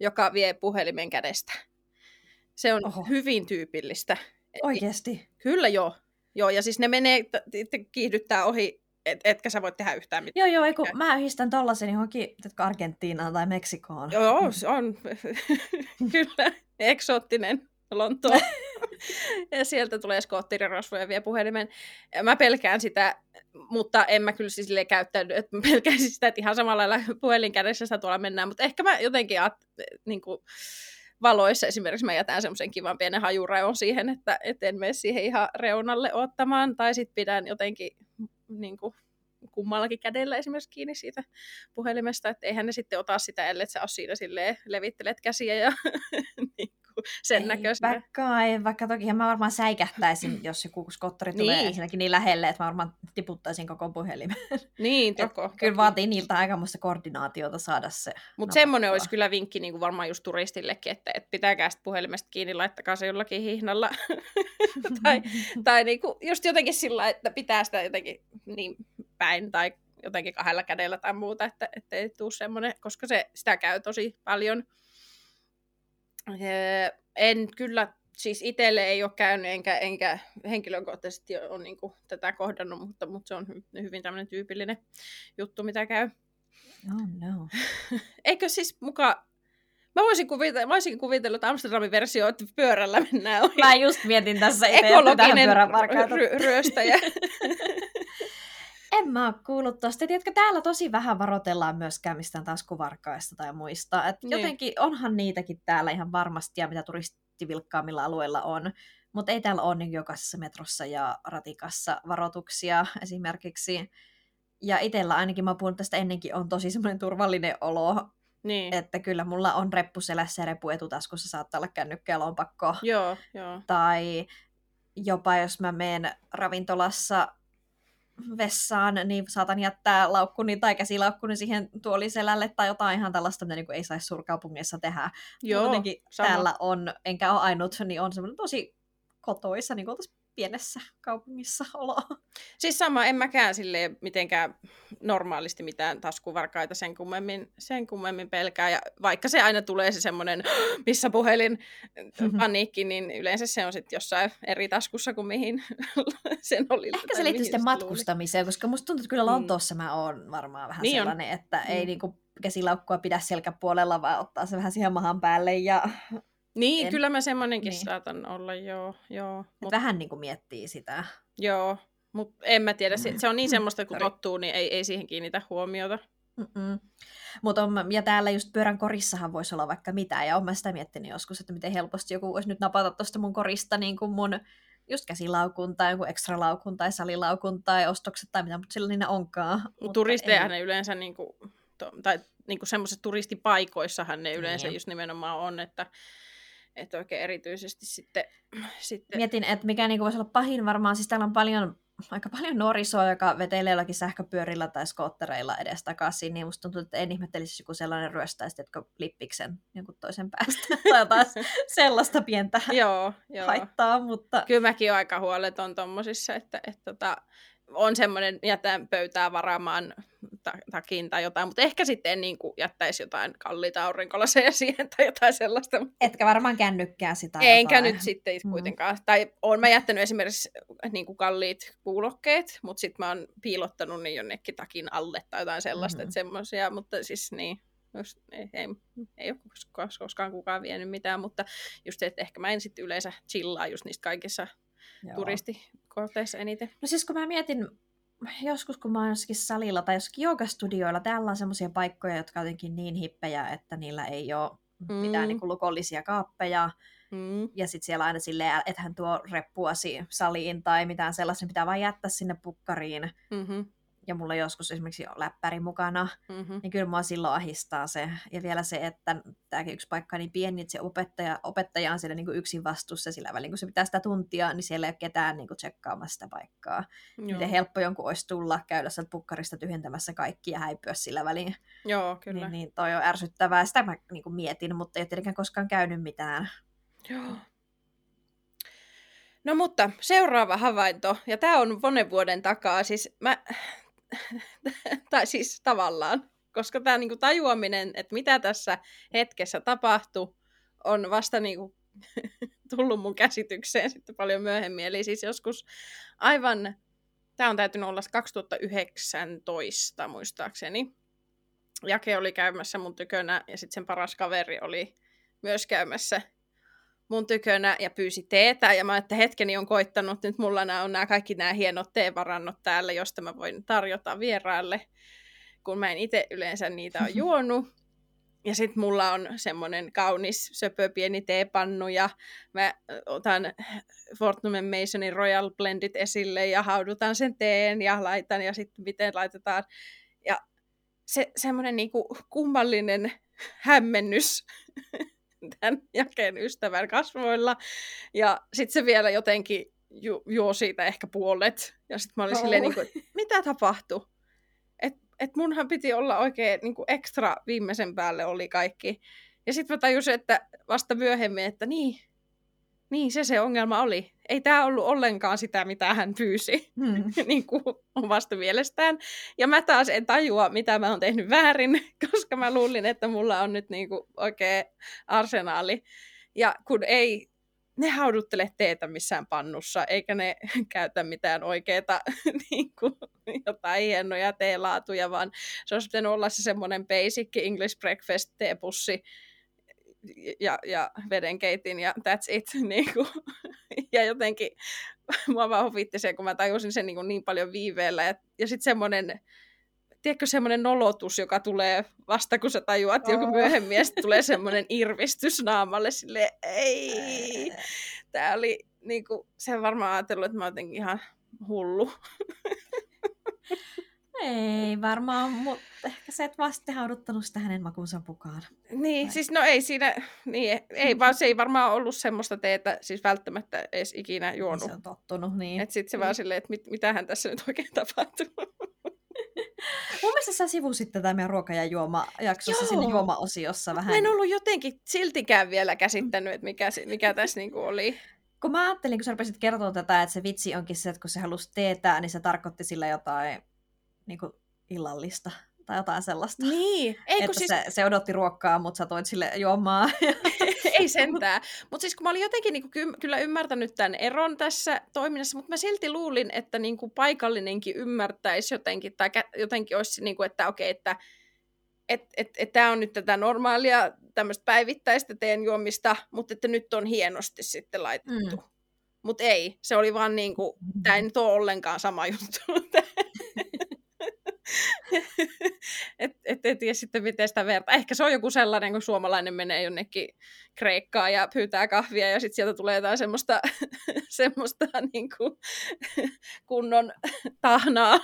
joka vie puhelimen kädestä. Se on Oho. Hyvin tyypillistä. Oikeesti. Kyllä joo. Joo, ja siis ne menee, t- kiihdyttää ohi et, etkä sä voi tehdä yhtään mitään. Joo, joo, eiku, mä yhdistän tollasen johonkin Argentiinaan tai Meksikoon. Joo, se on kyllä eksoottinen Lontoa. ja sieltä tulee skottirirosvoja vie puhelimen. Mä pelkään sitä, mutta en mä kyllä siis käyttänyt, että mä pelkäisin sitä, että ihan samalla lailla puhelin kädessä sitä tuolla mennään, mutta ehkä mä jotenkin niin kuin, valoissa esimerkiksi mä jätän semmoisen kivan pienen hajurajon siihen, että et en mene siihen ihan reunalle ottamaan, tai sitten pidän jotenkin niin kuin, kummallakin kädellä esimerkiksi kiinni siitä puhelimesta, että eihän ne sitten ota sitä, ellei sä ole siinä silleen levittelet käsiä ja sen näköistä. Vaikka toki mä varmaan säikähtäisin, jos joku skottori tulee niin. ensinnäkin niin lähelle, että mä varmaan tiputtaisin koko puhelimen. Niin, toko. Kyllä vaatii niiltä aikamoista koordinaatiota saada se. Mutta semmoinen olisi kyllä vinkki niin kuin varmaan just turistillekin, että, että pitääkää sitä puhelimesta kiinni, laittakaa se jollakin hihnalla. tai tai niin kuin just jotenkin sillä, että pitää sitä jotenkin niin päin tai jotenkin kahdella kädellä tai muuta, että, että ei tule semmoinen, koska se, sitä käy tosi paljon. En kyllä, siis itselle ei ole käynyt, enkä, enkä henkilökohtaisesti ole niin kuin, tätä kohdannut, mutta, mutta se on hyvin tämmöinen tyypillinen juttu, mitä käy. Oh no. Eikö siis muka Mä voisin kuvitella, mä voisin kuvitella, että Amsterdamin versio, että pyörällä mennään ohi. Mä just mietin tässä itse, Ekologinen ry- ryöstäjä. en mä oo kuullut tosta. Tiedätkö, täällä tosi vähän varoitellaan myöskään mistään taskuvarkaista tai muista. Et niin. Jotenkin onhan niitäkin täällä ihan varmasti, ja mitä turistivilkkaammilla alueilla on. Mutta ei täällä ole niin jokaisessa metrossa ja ratikassa varoituksia esimerkiksi. Ja itsellä ainakin, mä puhun tästä ennenkin, on tosi semmoinen turvallinen olo. Niin. Että kyllä mulla on reppu selässä ja reppu etutaskussa saattaa olla kännykkä ja lompakko. Joo, joo. Tai jopa jos mä menen ravintolassa vessaan, niin saatan jättää laukkuni tai käsilaukkuni siihen tuoliselälle tai jotain ihan tällaista, mitä niin kuin ei saisi suurkaupungissa tehdä. Joo, Jotenkin sama. täällä on, enkä ole ainut, niin on semmoinen tosi kotoisa, niin kuin pienessä kaupungissa oloa. Siis sama, en mäkään sille mitenkään normaalisti mitään taskuvarkaita sen kummemmin, sen kummemmin pelkää. Ja vaikka se aina tulee se semmoinen, missä puhelin mm-hmm. paniikki, niin yleensä se on sitten jossain eri taskussa kuin mihin sen oli. Ehkä se liittyy sitten matkustamiseen, koska musta tuntuu, että kyllä mm. Lontoossa mm. mä oon varmaan vähän niin sellainen, on. että mm. ei niinku käsilaukkua pidä selkäpuolella, vaan ottaa se vähän siihen mahan päälle ja niin, en... kyllä mä semmoinenkin niin. saatan olla, joo. joo mut... Vähän niin kuin miettii sitä. Joo, mutta en mä tiedä, se, se on niin semmoista, kun tottuu, niin ei, ei siihen kiinnitä huomiota. Mutta ja täällä just pyörän korissahan voisi olla vaikka mitä, ja olen mä sitä miettinyt joskus, että miten helposti joku voisi nyt napata tuosta mun korista niin kuin mun just käsilaukun tai joku ekstra laukun tai salilaukun tai ostokset tai mitä, mutta sillä niin ne onkaan. Turisteja ne yleensä, niin kuin, to, tai niin semmoisissa turistipaikoissahan ne yleensä niin. just nimenomaan on, että että oikein erityisesti sitten... sitten... Mietin, että mikä niinku voisi olla pahin varmaan, siis täällä on paljon, aika paljon nuorisoa, joka vetelee jollakin sähköpyörillä tai skoottereilla edestakaisin, niin musta tuntuu, että en ihmettelisi joku sellainen ryöstäisi, että lippiksen jonkun toisen päästä tai jotain sellaista pientä joo, joo. haittaa, mutta... Kyllä mäkin olen aika huoleton tommosissa, että, että, että tota, on semmoinen, jätän pöytää varaamaan takin tai jotain, mutta ehkä sitten niin kuin jättäisi jotain kalliita aurinkolaseja siihen tai jotain sellaista. Etkä varmaan kännykkää sitä. Enkä jotain. nyt sitten mm. kuitenkaan. Tai olen mä jättänyt esimerkiksi niin kuin kalliit kuulokkeet, mutta sitten mä oon piilottanut ne jonnekin takin alle tai jotain sellaista, mm-hmm. että semmoisia, mutta siis niin, just, ei, ei, ei ole koskaan, koskaan kukaan vienyt mitään, mutta just se, että ehkä mä en sitten yleensä chillaa just niistä kaikissa Joo. Turistikohteissa eniten. No siis kun mä mietin, joskus kun mä oon jossakin salilla tai jossakin joogastudioilla, täällä on semmoisia paikkoja, jotka on jotenkin niin hippejä, että niillä ei ole mm. mitään niin kuin lukollisia kaappeja. Mm. Ja sitten siellä aina silleen, että hän tuo reppuasi saliin tai mitään sellaista, pitää vaan jättää sinne pukkariin. Mm-hmm ja mulla joskus esimerkiksi läppäri mukana, mm-hmm. niin kyllä mua silloin ahistaa se. Ja vielä se, että tämäkin yksi paikka on niin pieni, että se opettaja, opettaja on siellä niin kuin yksin vastuussa sillä välin, kun se pitää sitä tuntia, niin siellä ei ole ketään niin kuin tsekkaamassa sitä paikkaa. Joo. Miten helppo jonkun olisi tulla, käydä sieltä pukkarista tyhjentämässä kaikki ja häipyä sillä välin. Joo, kyllä. Niin, niin toi on ärsyttävää. Sitä mä niin kuin mietin, mutta ei tietenkään koskaan käynyt mitään. Joo. No mutta seuraava havainto, ja tämä on monen vuoden takaa, siis mä tai siis tavallaan, koska tämä niinku tajuaminen, että mitä tässä hetkessä tapahtui, on vasta niinku tullut mun käsitykseen sitten paljon myöhemmin. Eli siis joskus aivan tämä on täytynyt olla 2019 muistaakseni. Jake oli käymässä mun tykönä ja sitten sen paras kaveri oli myös käymässä mun tykönä ja pyysi teetä. Ja mä että hetkeni on koittanut, nyt mulla nämä on nämä kaikki nämä hienot teevarannot täällä, josta mä voin tarjota vieraille, kun mä en itse yleensä niitä ole juonut. Ja sitten mulla on semmoinen kaunis söpö pieni teepannu ja mä otan Fortnum Masonin Royal Blendit esille ja haudutan sen teen ja laitan ja sitten miten laitetaan. Ja se semmoinen niinku kummallinen hämmennys tämän jakeen ystävän kasvoilla. Ja sitten se vielä jotenkin ju- juo siitä ehkä puolet. Ja sitten mä olin oh. silleen, niin kuin, mitä tapahtui? Et, et munhan piti olla oikein niin kuin ekstra viimeisen päälle oli kaikki. Ja sitten mä tajusin, että vasta myöhemmin, että niin, niin se se ongelma oli. Ei tämä ollut ollenkaan sitä, mitä hän pyysi hmm. niin kuin omasta mielestään. Ja mä taas en tajua, mitä mä oon tehnyt väärin, koska mä luulin, että mulla on nyt niin kuin oikea arsenaali. Ja kun ei ne hauduttele teetä missään pannussa, eikä ne käytä mitään oikeita niin kuin, jotain hienoja teelaatuja, vaan se olisi pitänyt olla se semmoinen basic English breakfast teepussi, ja, ja vedenkeitin ja that's it. Niin kuin. Ja jotenkin mua vaan huvitti se, kun mä tajusin sen niin, kuin niin paljon viiveellä. Ja, ja sitten semmoinen, tiedätkö, semmoinen nolotus, joka tulee vasta, kun sä tajuat oh. joku myöhemmin, ja tulee semmoinen irvistys naamalle, sille ei. Tämä oli, niin kuin, sen varmaan ajatellut, että mä oon ihan hullu. Ei varmaan, mutta ehkä se, että vasta hauduttanut sitä hänen makuunsa mukaan. Niin, Vai? siis no ei siinä, niin, ei vaan se ei varmaan ollut semmoista teetä siis välttämättä edes ikinä juonut. Se on tottunut, niin. Että sitten se niin. vaan silleen, että mit, mitähän tässä nyt oikein tapahtuu. Mun mielestä sä sivusit tätä meidän ruoka- ja juoma-jaksossa siinä juoma-osiossa vähän. Mä en ollut jotenkin siltikään vielä käsittänyt, että mikä, mikä tässä niinku oli. Kun mä ajattelin, kun sä rupesit kertoa tätä, että se vitsi onkin se, että kun se halusi teetä, niin se tarkoitti sillä jotain niin kuin illallista tai jotain sellaista. Niin. Ei, että siis... se, se odotti ruokkaa, mutta sä toit sille juomaa. Ei sentään. Mutta siis kun mä olin jotenkin niin kyllä ymmärtänyt tämän eron tässä toiminnassa, mutta mä silti luulin, että niin kuin paikallinenkin ymmärtäisi jotenkin, tai jotenkin olisi, niin kuin, että okei, okay, että että et, et tämä on nyt tätä normaalia tämmöistä päivittäistä teen juomista, mutta että nyt on hienosti sitten laitettu. Mm. Mutta ei, se oli vaan niin kuin, tämä ei nyt ole ollenkaan sama juttu. et, et, et tiedä sitten, miten sitä vertaa. Ehkä se on joku sellainen, kun suomalainen menee jonnekin Kreikkaan ja pyytää kahvia ja sitten sieltä tulee jotain semmoista, semmoista niin kuin, kunnon tahnaa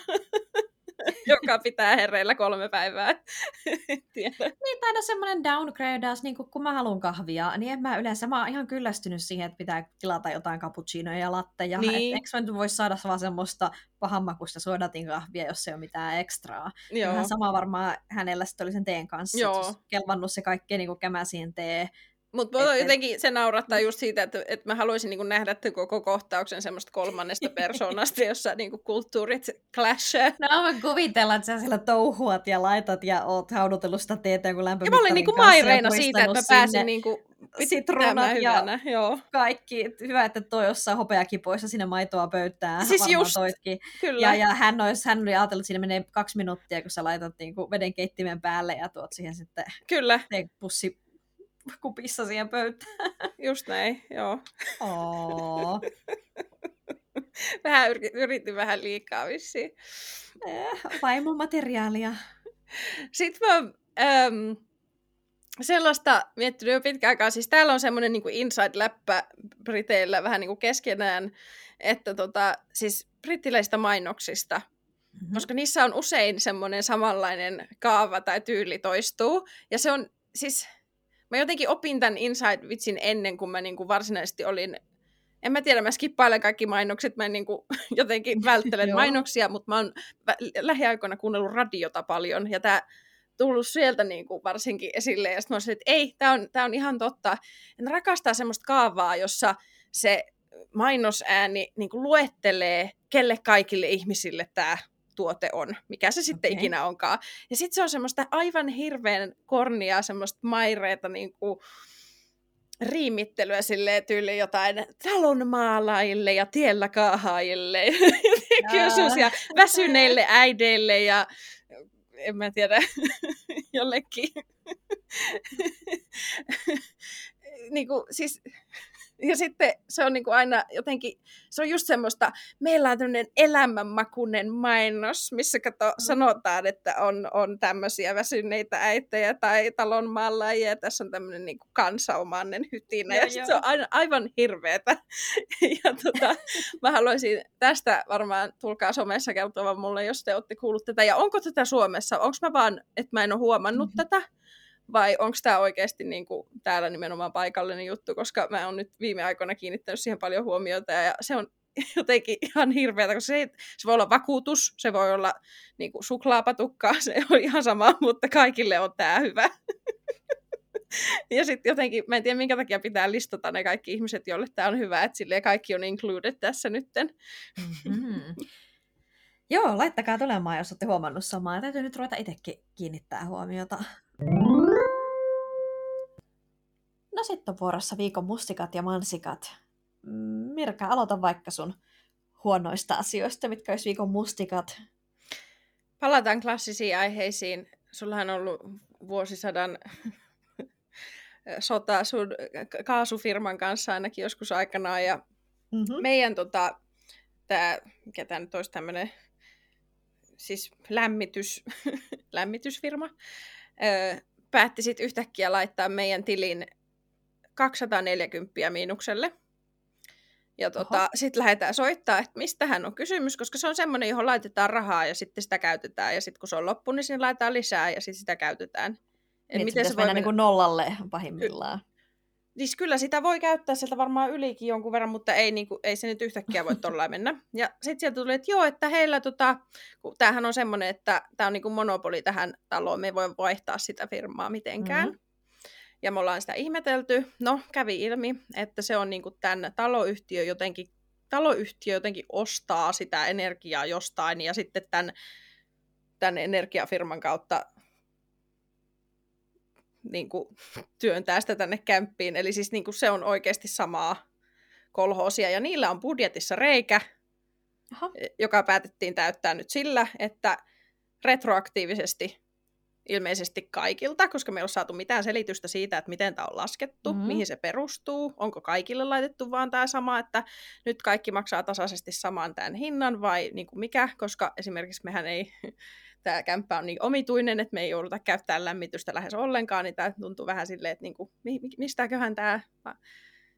joka pitää herreillä kolme päivää. niin, tai no semmoinen downgradeaus, niin kun mä haluan kahvia, niin en mä yleensä, mä oon ihan kyllästynyt siihen, että pitää tilata jotain cappuccinoja ja latteja. Niin. Eikö mä nyt voisi saada vaan semmoista pahanmakuista suodatin kahvia, jos ei ole mitään ekstraa. Joo. Ihan sama varmaan hänellä sitten oli sen teen kanssa. Joo. Kelvannut se kaikki niin kämäsiin tee, mutta et, jotenkin se naurattaa just siitä, että, että mä haluaisin niin nähdä koko kohtauksen semmoista kolmannesta persoonasta, jossa niin kulttuurit clashaa. No mä kuvitella, että sä siellä touhuat ja laitat ja oot haudutellut sitä teetä lämpömittarin Ja mä olin niin maireina siitä, että mä pääsin niin kuin sitruunat ja hyvänä, joo. kaikki. Hyvä, että toi jossain hopeakipoissa sinne maitoa pöytään. Siis just, toitkin. Kyllä. Ja, ja hän, olisi, hän oli ajatellut, että siinä menee kaksi minuuttia, kun sä laitat niin kuin veden keittimen päälle ja tuot siihen sitten Kyllä. pussi kupissa siihen pöytään. Just näin, joo. Oh. vähän yritin vähän liikaa vissiin. Eh, vaimon materiaalia. Sitten mä äm, sellaista miettinyt jo pitkään aikaa. Siis täällä on semmoinen niin inside-läppä Briteillä vähän niin kuin keskenään, että tota, siis brittiläistä mainoksista, mm-hmm. koska niissä on usein semmoinen samanlainen kaava tai tyyli toistuu. Ja se on siis mä jotenkin opin tämän Inside-vitsin ennen kuin mä niinku varsinaisesti olin en mä tiedä, mä skippailen kaikki mainokset, mä en niin kuin, jotenkin välttelen mainoksia, mutta mä oon lähiaikoina kuunnellut radiota paljon, ja tämä tullut sieltä niin kuin varsinkin esille, ja sitten mä olisin, että ei, tämä on, tää on ihan totta. En rakastaa semmoista kaavaa, jossa se mainosääni niin kuin luettelee, kelle kaikille ihmisille tämä tuote on, mikä se sitten okay. ikinä onkaan. Ja sitten se on semmoista aivan hirveän kornia, semmoista maireita niin kuin, riimittelyä sille tyyli jotain talonmaalaajille ja tiellä kaahaajille. kysymys ja väsyneille äideille ja en mä tiedä, jollekin. niin kuin, siis ja sitten se on niin kuin aina jotenkin, se on just semmoista, meillä on tämmöinen elämänmakuinen mainos, missä kato, mm. sanotaan, että on, on tämmöisiä väsyneitä äitejä tai talonmaalaajia, ja tässä on tämmöinen niin kuin kansaumannen hytinä, ja, ja se on aina, aivan hirveetä. ja tota, mä haluaisin tästä varmaan, tulkaa somessa kertomaan mulle, jos te olette kuullut tätä, ja onko tätä Suomessa, onko mä vaan, että mä en ole huomannut mm-hmm. tätä, vai onko tämä oikeasti niin kuin täällä nimenomaan paikallinen juttu, koska mä oon nyt viime aikoina kiinnittänyt siihen paljon huomiota ja se on jotenkin ihan hirveätä, koska se, se voi olla vakuutus, se voi olla niin kuin suklaapatukka, se on ihan sama, mutta kaikille on tämä hyvä. ja sitten jotenkin, mä en tiedä minkä takia pitää listata ne kaikki ihmiset, joille tämä on hyvä, että silleen kaikki on included tässä nytten. Mm-hmm. Joo, laittakaa tulemaan, jos olette huomannut samaa. Täytyy nyt ruveta itsekin kiinnittää huomiota. No sitten on vuorossa viikon mustikat ja mansikat. Mirka, aloita vaikka sun huonoista asioista, mitkä olisi viikon mustikat. Palataan klassisiin aiheisiin. Sullahan on ollut vuosisadan sota sun kaasufirman kanssa ainakin joskus aikanaan. Ja mm-hmm. meidän tota, tämä, mikä tämä nyt olisi tämmöinen, siis lämmitys, lämmitysfirma, öö, päätti sitten yhtäkkiä laittaa meidän tilin 240 miinukselle. Ja tota, sitten lähdetään soittaa, että mistä hän on kysymys, koska se on semmoinen, johon laitetaan rahaa ja sitten sitä käytetään. Ja sitten kun se on loppu, niin siinä laitetaan lisää ja sitten sitä käytetään. Niin, miten se voi mennä, mennä... Niin nollalle pahimmillaan. Siis kyllä sitä voi käyttää sieltä varmaan ylikin jonkun verran, mutta ei, niin kuin, ei se nyt yhtäkkiä voi tuolla mennä. Ja sitten sieltä tuli, että joo, että heillä, tota, kun tämähän on semmoinen, että tämä on niin kuin monopoli tähän taloon, me ei voi vaihtaa sitä firmaa mitenkään. Mm-hmm. Ja me ollaan sitä ihmetelty. No, kävi ilmi, että se on niin kuin tämän taloyhtiö jotenkin, taloyhtiö jotenkin ostaa sitä energiaa jostain ja sitten tämän, tämän energiafirman kautta niin kuin, työntää sitä tänne kämppiin. Eli siis niin kuin, se on oikeasti samaa kolhoosia. Ja niillä on budjetissa reikä, Aha. joka päätettiin täyttää nyt sillä, että retroaktiivisesti ilmeisesti kaikilta, koska me ei ole saatu mitään selitystä siitä, että miten tämä on laskettu, mm-hmm. mihin se perustuu, onko kaikille laitettu vaan tämä sama, että nyt kaikki maksaa tasaisesti saman tämän hinnan vai niin kuin mikä, koska esimerkiksi mehän ei tämä kämppä on niin omituinen, että me ei jouduta käyttämään lämmitystä lähes ollenkaan, niin tämä tuntuu vähän silleen, että niin kuin, mistäköhän tämä,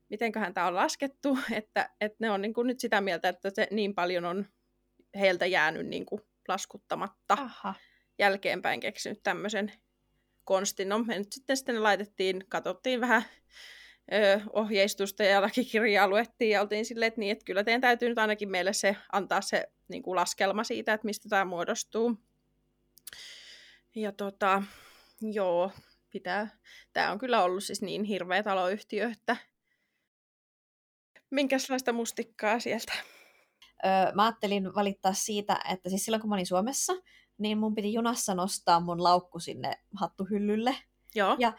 mitenköhän tämä on laskettu, että, että ne on niin kuin nyt sitä mieltä, että se niin paljon on heiltä jäänyt niin kuin laskuttamatta. Aha. Jälkeenpäin keksinyt tämmöisen konstin. No me nyt sitten, sitten laitettiin, katsottiin vähän ö, ohjeistusta ja lakikirjaa luettiin ja oltiin silleen, että, niin, että kyllä teidän täytyy nyt ainakin meille se antaa se niin kuin laskelma siitä, että mistä tämä muodostuu. Ja tota, joo, pitää. Tämä on kyllä ollut siis niin hirveä taloyhtiö, että minkälaista mustikkaa sieltä? Öö, mä ajattelin valittaa siitä, että siis silloin kun mä olin Suomessa, niin mun piti junassa nostaa mun laukku sinne hattuhyllylle. Joo. Ja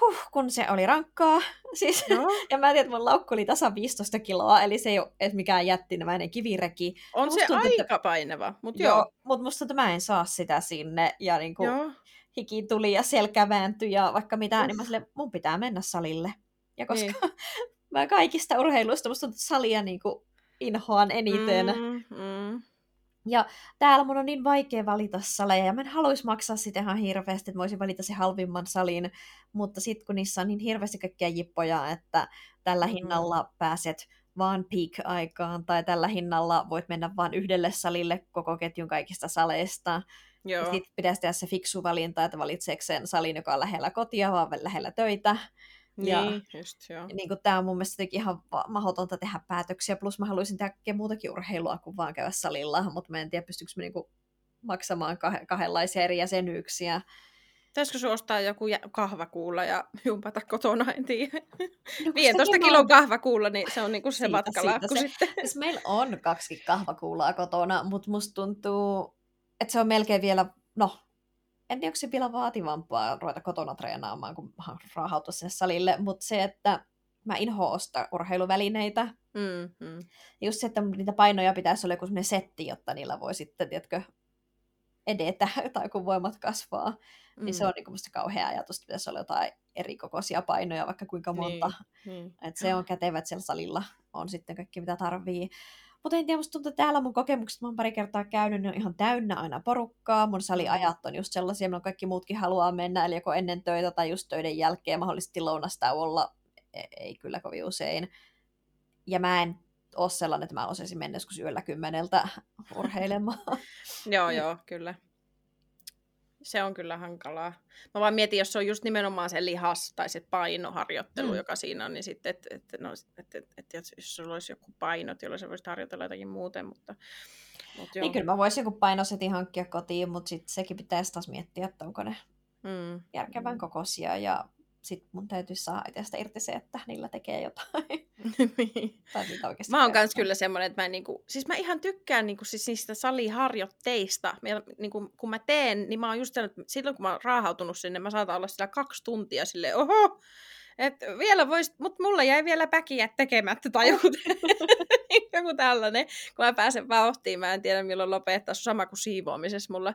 huh, kun se oli rankkaa. Siis, no. ja mä tiedän, että mun laukku oli tasa 15 kiloa, eli se ei ole edes mikään jättimäinen kivireki. On musta se tuntuu, aika että... painava, mutta joo. joo. Mutta musta tuntuu, että mä en saa sitä sinne, ja niinku, joo. hiki tuli ja selkä vääntyi ja vaikka mitä, Uff. niin mä sille, mun pitää mennä salille. Ja koska niin. mä kaikista urheiluista, musta tuntuu, että salia niinku inhoan eniten. Mm, mm. Ja täällä mun on niin vaikea valita saleja, ja mä en haluaisi maksaa sitä ihan hirveästi, että mä voisin valita se halvimman salin, mutta sitten kun niissä on niin hirveästi kaikkia jippoja, että tällä mm-hmm. hinnalla pääset vaan peak-aikaan, tai tällä hinnalla voit mennä vain yhdelle salille koko ketjun kaikista saleista. Joo. Sitten pitäisi tehdä se fiksu valinta, että valitseeko sen salin, joka on lähellä kotia, vaan lähellä töitä. Niin, ja, just joo. Niin kuin, tämä on mun mielestä ihan mahdotonta tehdä päätöksiä, plus mä haluaisin tehdä muutakin urheilua kuin vaan käydä salilla, mutta mä en tiedä, pystyykö mä niinku maksamaan kah- kahdenlaisia eri jäsenyyksiä. Pitäisikö sinun ostaa joku kahvakuulla ja jumpata kotona, en tiedä. No, 15 kilon kahvakuulla, niin se on niinku se matkalaakku sitten. Siis meillä on kaksi kahvakuulaa kotona, mutta musta tuntuu, että se on melkein vielä, no en tiedä, onko se vielä vaativampaa ruveta kotona treenaamaan, kun raahautua sinne salille, mutta se, että mä inhoan ostaa urheiluvälineitä. Mm, mm. Just se, että niitä painoja pitäisi olla joku sellainen setti, jotta niillä voi sitten, tiedätkö, edetä tai kun voimat kasvaa. Mm. Niin se on niin musta kauhea ajatus, että pitäisi olla jotain eri kokoisia painoja, vaikka kuinka monta. Niin, niin. Et se on kätevä, että siellä salilla on sitten kaikki, mitä tarvii. Mutta en tiedä, musta tuntuu, että täällä mun kokemukset, mä oon pari kertaa käynyt, ne on ihan täynnä aina porukkaa. Mun saliajat on just sellaisia, milloin kaikki muutkin haluaa mennä, eli joko ennen töitä tai just töiden jälkeen, mahdollisesti lounastauolla, e-, ei kyllä kovin usein. Ja mä en ole sellainen, että mä osaisin mennä joskus yöllä kymmeneltä urheilemaan. joo, joo, kyllä. Se on kyllä hankalaa. Mä vaan mietin, jos se on just nimenomaan se lihas tai se painoharjoittelu, mm. joka siinä on, niin sitten, että et, no, et, et, et, jos sulla olisi joku painot, jolloin sä voisit harjoitella jotakin muuten, mutta... mutta niin kyllä mä voisin joku painosetin hankkia kotiin, mutta sitten sekin pitäisi taas miettiä, että onko ne mm. järkevän kokoisia ja sitten mun täytyy saada itsestä irti se, että niillä tekee jotain. niin. tai mä oon kans kyllä semmoinen, että mä, niinku, siis mä ihan tykkään niinku, siis niistä saliharjoitteista. Mä, niinku, kun mä teen, niin mä oon just että silloin kun mä oon raahautunut sinne, mä saatan olla siellä kaksi tuntia sille oho, että vielä vois, mutta mulla jäi vielä päkiä tekemättä tai joku, joku tällainen. Kun mä pääsen vauhtiin, mä en tiedä milloin lopettaa, sama kuin siivoamisessa mulla.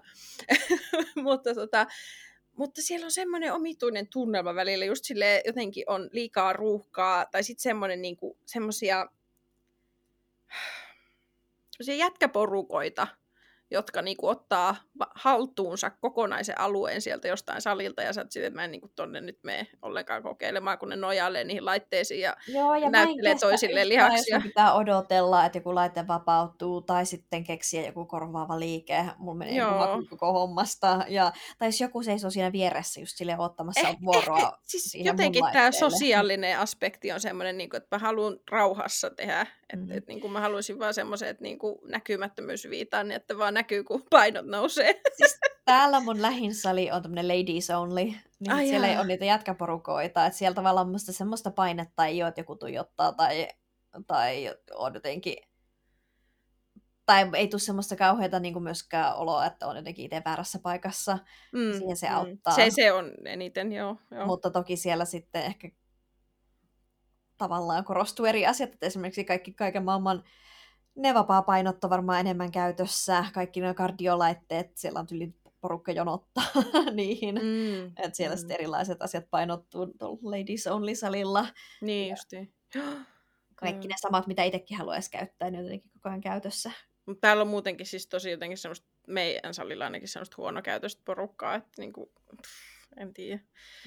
mutta tota, mutta siellä on semmoinen omituinen tunnelma välillä, just sille jotenkin on liikaa ruuhkaa, tai sitten semmoinen niinku, semmoisia jätkäporukoita, jotka niinku ottaa haltuunsa kokonaisen alueen sieltä jostain salilta ja sä oot että mä en niinku tonne nyt mene ollenkaan kokeilemaan, kun ne nojailee niihin laitteisiin ja, Joo, ja näyttelee toisille lihaksia. Pitää odotella, että joku laite vapautuu tai sitten keksiä joku korvaava liike. Mulla menee Joo. koko hommasta. Ja, tai jos joku seisoo siinä vieressä just sille ottamassa eh, vuoroa eh, eh, siis jotenkin tämä sosiaalinen aspekti on semmoinen, niin että mä haluan rauhassa tehdä. Että mm. et, niin mä haluaisin vaan semmoisen, että niin näkymättömyysviitan, niin että vaan näkyy, kun painot nousee. Siis täällä mun lähin sali on tämmöinen ladies only, niin Ai siellä jaa. ei ole niitä jätkäporukoita, että siellä tavallaan musta semmoista painetta ei ole, että joku tuijottaa tai, tai on jotenkin tai ei tule semmoista kauheata niin kuin myöskään oloa, että on jotenkin itse väärässä paikassa. Mm, Siihen se mm. auttaa. Se, se on eniten, joo, joo. Mutta toki siellä sitten ehkä tavallaan korostuu eri asiat, että esimerkiksi kaikki kaiken maailman ne vapaa-painot on varmaan enemmän käytössä, kaikki nuo kardiolaitteet, siellä on yli porukka jonottaa niihin, mm. että siellä mm. sitten erilaiset asiat painottuu Ladies Only-salilla. Niin justiin. Kaikki ne samat, mitä itsekin haluaisi käyttää, niin on jotenkin koko ajan käytössä. Täällä on muutenkin siis tosi jotenkin semmoista, meidän salilla ainakin semmoista huonokäytöistä porukkaa, että niinku, pff, en tiedä.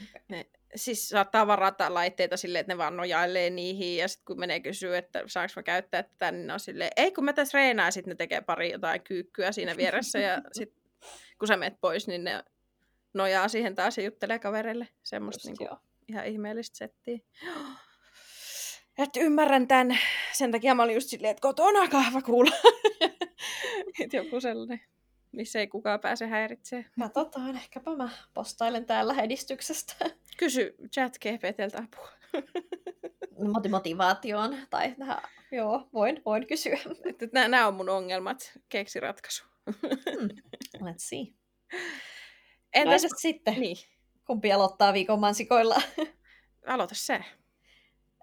Okay. Ne siis saattaa varata laitteita silleen, että ne vaan nojailee niihin, ja sitten kun menee kysyä, että saanko mä käyttää tätä, niin ne on silleen, ei kun mä tässä reenaan, ja sitten ne tekee pari jotain kyykkyä siinä vieressä, ja sitten kun sä menet pois, niin ne nojaa siihen taas ja juttelee kavereille. Semmoista niin kuin, ihan ihmeellistä settiä. Että ymmärrän tämän. Sen takia mä olin just silleen, että kotona kahva kuulla. että joku sellainen missä ei kukaan pääse häiritsemään. Katsotaan, ehkäpä mä postailen täällä edistyksestä. Kysy chat GPTltä apua. Motivaatioon, tai tähän, joo, voin, voin kysyä. Että nämä on mun ongelmat, keksi ratkaisu. hmm. Let's see. Entäs no, sitten? Niin. Kumpi aloittaa viikon mansikoilla? Aloita se.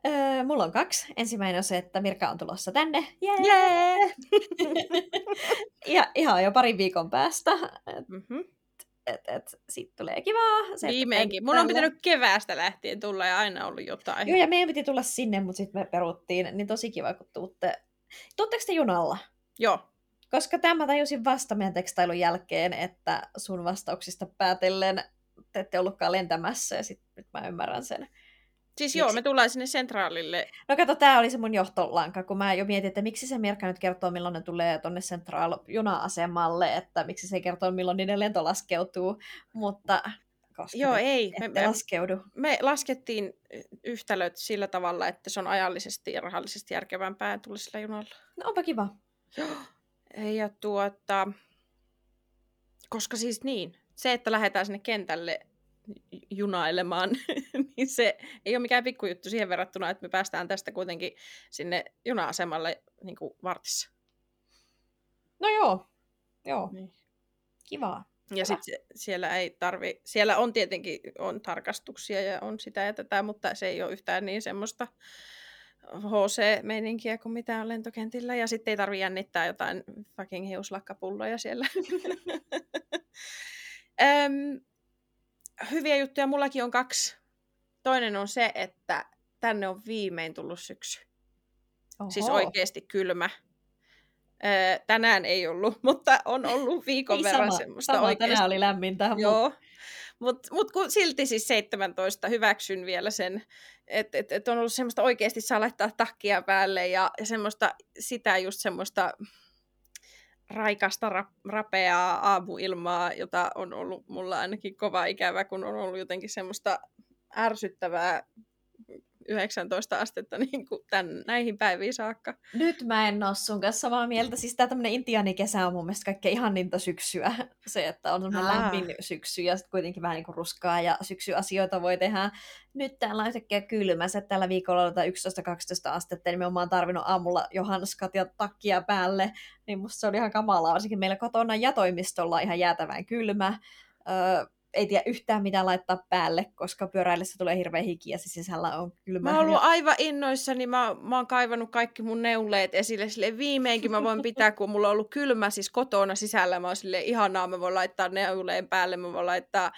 Öö, mulla on kaksi. Ensimmäinen on se, että Mirka on tulossa tänne. Jee! Yeah! ja ihan jo parin viikon päästä. Mm-hmm. Et, et, siitä tulee kivaa. Se, Viimeinkin. Mun on pitänyt keväästä lähtien tulla ja aina ollut jotain. Joo, ja meidän piti tulla sinne, mutta sitten me peruttiin. Niin tosi kiva, kun tuutte. Tuutteko te junalla? Joo. Koska tämä tajusin vasta meidän tekstailun jälkeen, että sun vastauksista päätellen te ette ollutkaan lentämässä ja sitten nyt mä ymmärrän sen. Siis joo, me tullaan sinne sentraalille. No kato, tämä oli se mun johtolanka, kun mä jo mietin, että miksi se Mirka nyt kertoo, milloin ne tulee tonne central juna-asemalle, että miksi se kertoo, milloin niiden lento laskeutuu, mutta koska Joo, ei. Me, me, laskeudu. me laskettiin yhtälöt sillä tavalla, että se on ajallisesti ja rahallisesti järkevämpää tulla sillä junalla. No onpa kiva. Ja tuota, koska siis niin, se, että lähdetään sinne kentälle junailemaan, niin se ei ole mikään pikkujuttu siihen verrattuna, että me päästään tästä kuitenkin sinne juna-asemalle niin kuin vartissa. No joo, joo. Niin. Kivaa. Ja sitten siellä ei tarvi, siellä on tietenkin on tarkastuksia ja on sitä ja tätä, mutta se ei ole yhtään niin semmoista HC-meininkiä kuin mitä on lentokentillä. Ja sitten ei tarvi jännittää jotain fucking hiuslakkapulloja siellä. Öm, hyviä juttuja mullakin on kaksi. Toinen on se, että tänne on viimein tullut syksy. Oho. Siis oikeasti kylmä. Öö, tänään ei ollut, mutta on ollut viikon ei verran sama, semmoista sama, oikeasti. tänään oli lämmintä. Joo. Mutta mut kun silti siis 17 hyväksyn vielä sen, että et, et on ollut semmoista oikeasti saa laittaa takkia päälle ja, ja semmoista, sitä just semmoista raikasta, rap, rapeaa aamuilmaa, jota on ollut mulla ainakin kova ikävä, kun on ollut jotenkin semmoista ärsyttävää 19 astetta niin kuin tämän, näihin päiviin saakka. Nyt mä en ole sun kanssa samaa mieltä. Siis tää tämmönen intiaanikesä on mun mielestä kaikkein ihaninta syksyä. Se, että on semmoinen lämmin syksy ja sitten kuitenkin vähän niin kuin ruskaa ja syksyasioita voi tehdä. Nyt täällä on yhtäkkiä kylmä. Se tällä viikolla on 11-12 astetta, niin me oon tarvinnut aamulla jo hanskat ja takkia päälle. Niin musta se oli ihan kamalaa, varsinkin meillä kotona ja toimistolla on ihan jäätävän kylmä. Öö, ei tiedä yhtään mitä laittaa päälle, koska pyöräillessä tulee hirveä hiki ja se sisällä on kylmä. Mä oon ollut aivan innoissani, mä, mä oon kaivannut kaikki mun neuleet esille, sille viimeinkin mä voin pitää, kun mulla on ollut kylmä siis kotona sisällä, mä oon silleen ihanaa, mä voin laittaa neuleen päälle, mä voin laittaa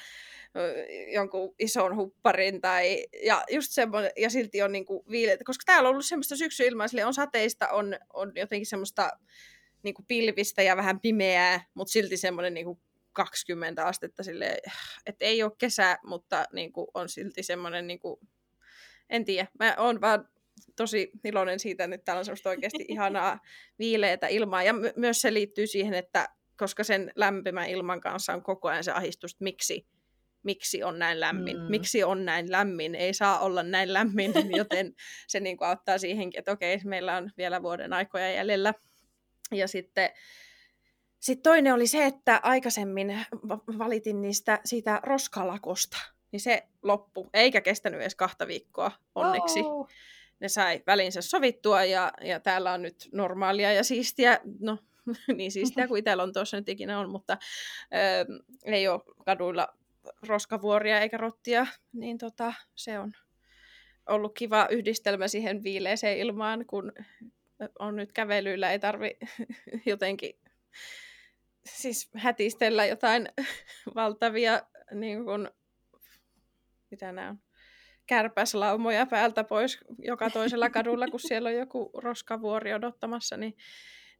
jonkun ison hupparin tai, ja just semmoinen, ja silti on niinku viileitä, koska täällä on ollut semmoista syksyilmaa, sille on sateista, on, on jotenkin semmoista niinku pilvistä ja vähän pimeää, mutta silti semmoinen niinku 20 astetta sille, että ei ole kesä, mutta niin kuin, on silti semmoinen, niin kuin, en tiedä, mä oon vaan tosi iloinen siitä, että täällä on semmoista oikeasti ihanaa viileitä ilmaa. Ja my- myös se liittyy siihen, että koska sen lämpimän ilman kanssa on koko ajan se ahdistus, että miksi, miksi on näin lämmin, mm. miksi on näin lämmin, ei saa olla näin lämmin, joten se niin kuin auttaa siihenkin, että okei, meillä on vielä vuoden aikoja jäljellä. Ja sitten sitten toinen oli se, että aikaisemmin valitin niistä siitä roskalakosta, niin se loppu, eikä kestänyt edes kahta viikkoa, onneksi. Oh. Ne sai välinsä sovittua ja, ja täällä on nyt normaalia ja siistiä, no niin siistiä kuin itsellä on tuossa nyt ikinä on, mutta ö, ei ole kaduilla roskavuoria eikä rottia, niin tota, se on ollut kiva yhdistelmä siihen viileeseen ilmaan, kun on nyt kävelyillä, ei tarvi jotenkin siis hätistellä jotain valtavia, niin kuin, mitä nämä on, kärpäslaumoja päältä pois joka toisella kadulla, kun siellä on joku roskavuori odottamassa, niin,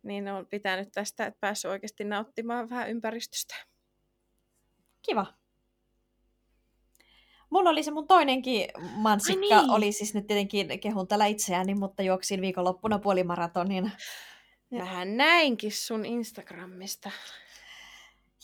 niin on pitänyt tästä, että päässyt oikeasti nauttimaan vähän ympäristöstä. Kiva. Mulla oli se mun toinenkin mansikka, niin. oli siis nyt tietenkin kehun tällä itseäni, mutta juoksin viikonloppuna puolimaratonin Vähän näinkin sun Instagramista.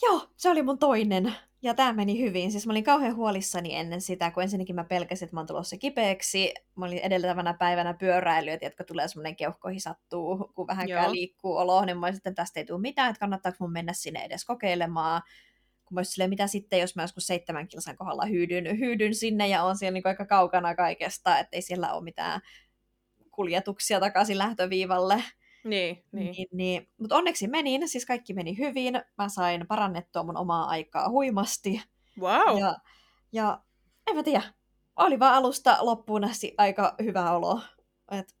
Joo, se oli mun toinen. Ja tämä meni hyvin. Siis mä olin kauhean huolissani ennen sitä, kun ensinnäkin mä pelkäsin, että mä oon tulossa kipeäksi. Mä olin edeltävänä päivänä pyöräilyä, jotka tulee semmoinen keuhkohi sattuu, kun vähänkään liikkuu olo. Niin mä sitten tästä ei tule mitään, että kannattaako mun mennä sinne edes kokeilemaan. Kun mä silleen, mitä sitten, jos mä joskus seitsemän kilsan kohdalla hyydyn, hyydyn sinne ja on siellä niin aika kaukana kaikesta, ettei siellä ole mitään kuljetuksia takaisin lähtöviivalle. Niin, niin. niin, niin. Mutta onneksi menin, siis kaikki meni hyvin. Mä sain parannettua mun omaa aikaa huimasti. Wow. Ja, ja en mä tiedä, oli vaan alusta loppuun asti aika hyvä olo. Et...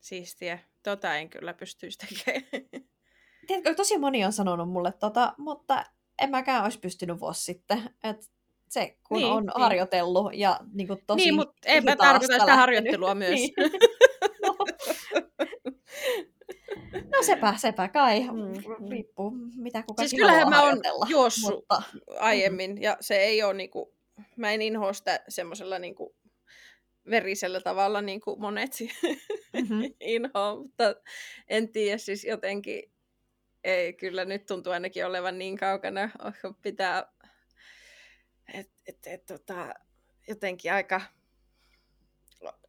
Siistiä. Tota en kyllä pystyisi tekemään. Tiedätkö, tosi moni on sanonut mulle tota, mutta en mäkään olisi pystynyt vuosi sitten. Et se, kun niin, on niin. harjoitellut ja niin kuin tosi Niin, mutta eipä tarvita sitä harjoittelua myös. niin. No sepä, sepä kai. Mm, mm. Riippuu, mitä kuka Siis kyllähän mä oon juossut mutta... aiemmin, mm. ja se ei ole niinku, mä en inhoa sitä semmoisella niinku verisellä tavalla niin kuin monet mm-hmm. inhoa, mutta en tiedä, siis jotenkin ei, kyllä nyt tuntuu ainakin olevan niin kaukana, pitää, että et, et, tota, jotenkin aika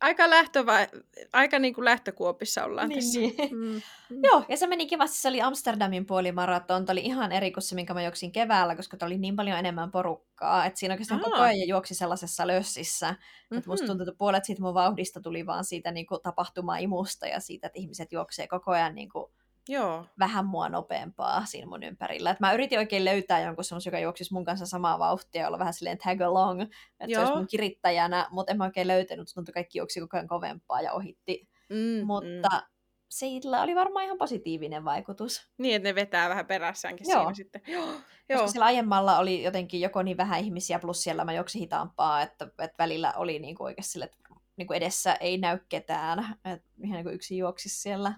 aika, lähtövä, aika niin kuin lähtökuopissa ollaan niin, tässä. Niin. Mm. Mm. Joo, ja se meni kivasti. Se oli Amsterdamin puolimaraton. Tämä oli ihan eri kuin se, minkä mä juoksin keväällä, koska tämä oli niin paljon enemmän porukkaa. Että siinä oikeastaan Aa. koko ajan juoksi sellaisessa lössissä. Mm-hmm. Että musta tuntuu, että puolet siitä mun vauhdista tuli vaan siitä niin kuin, tapahtumaimusta ja siitä, että ihmiset juoksee koko ajan niin kuin, Joo. vähän mua nopeampaa siinä mun ympärillä. Et mä yritin oikein löytää jonkun semmoisen, joka juoksisi mun kanssa samaa vauhtia, olla vähän silleen tag along, että se Joo. olisi mun kirittäjänä, mutta en mä oikein löytänyt, se tuntui kaikki juoksi koko ajan kovempaa ja ohitti. Mm, Mutta sillä oli varmaan ihan positiivinen vaikutus. Niin, että ne vetää vähän perässäänkin Joo. siinä sitten. Joo. Koska Joo. sillä aiemmalla oli jotenkin joko niin vähän ihmisiä, plus siellä mä juoksin hitaampaa, että, että välillä oli niin kuin oikeasti sille, että niin kuin edessä ei näy ketään, että ihan niin kuin yksin juoksisi siellä.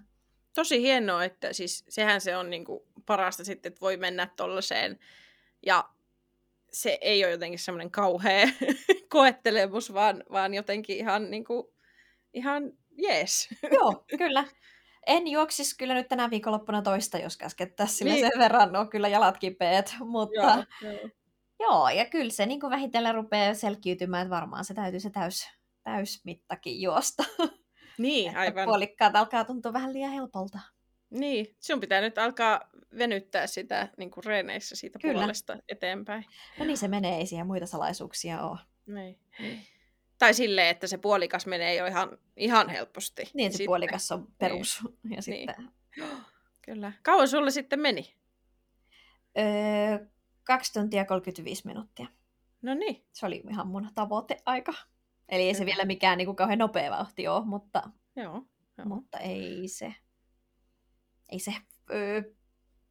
Tosi hienoa, että siis sehän se on niinku parasta sitten, että voi mennä tollaiseen ja se ei ole jotenkin semmoinen kauhea koettelemus, vaan, vaan jotenkin ihan, niinku, ihan jees. Joo, kyllä. En juoksis kyllä nyt tänä viikonloppuna toista, jos käskettäisiin sillä Niin. sen verran on kyllä jalat kipeät, mutta joo, joo. joo ja kyllä se niin kuin vähitellen rupeaa selkiytymään, että varmaan se täytyy se täys, täysmittakin juosta. Niin, Että aivan. Puolikkaat alkaa tuntua vähän liian helpolta. Niin, sun pitää nyt alkaa venyttää sitä niin kuin reeneissä siitä Kyllä. puolesta eteenpäin. No niin se menee, ei siihen muita salaisuuksia ole. Niin. Tai silleen, että se puolikas menee jo ihan, ihan helposti. Niin se Sitten. puolikas on perus. Ja sitten, Kyllä. Kauan sulle sitten meni? öö, 2 tuntia 35 minuuttia. No niin. Se oli ihan mun tavoiteaika. Eli ei se vielä mikään niin kuin kauhean nopea vauhti ole, mutta, Joo. Joo. mutta ei se, ei se öö,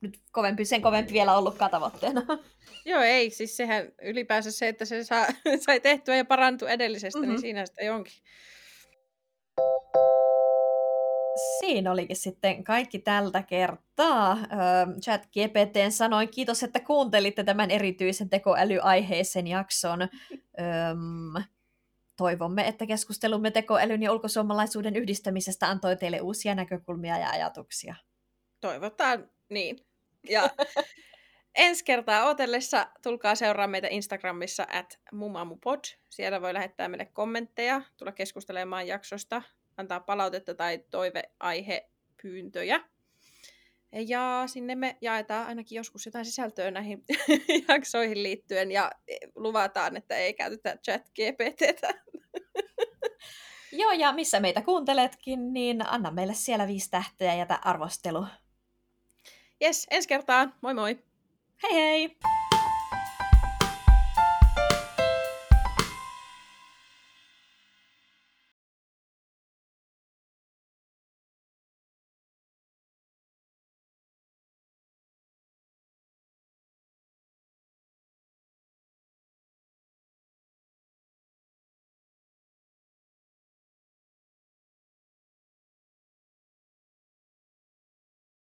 nyt kovempi, sen kovempi vielä ollutkaan tavoitteena. Joo, ei. Siis sehän ylipäänsä se, että se saa, sai tehtyä ja parantua edellisestä, mm-hmm. Mhm. niin siinä sitä onkin. Siinä olikin sitten kaikki tältä kertaa. Chat GPTn sanoin kiitos, että kuuntelitte tämän erityisen tekoälyaiheisen jakson. Öm, toivomme, että keskustelumme tekoälyn ja ulkosuomalaisuuden yhdistämisestä antoi teille uusia näkökulmia ja ajatuksia. Toivotaan niin. Ja ensi kertaa otellessa tulkaa seuraa meitä Instagramissa at mumamupod. Siellä voi lähettää meille kommentteja, tulla keskustelemaan jaksosta, antaa palautetta tai toiveaihepyyntöjä. Ja sinne me jaetaan ainakin joskus jotain sisältöä näihin jaksoihin liittyen ja luvataan, että ei käytetä chat GPTtä. Joo, ja missä meitä kuunteletkin, niin anna meille siellä viisi tähteä ja jätä arvostelu. Jes, ensi kertaan. Moi moi! Hei hei!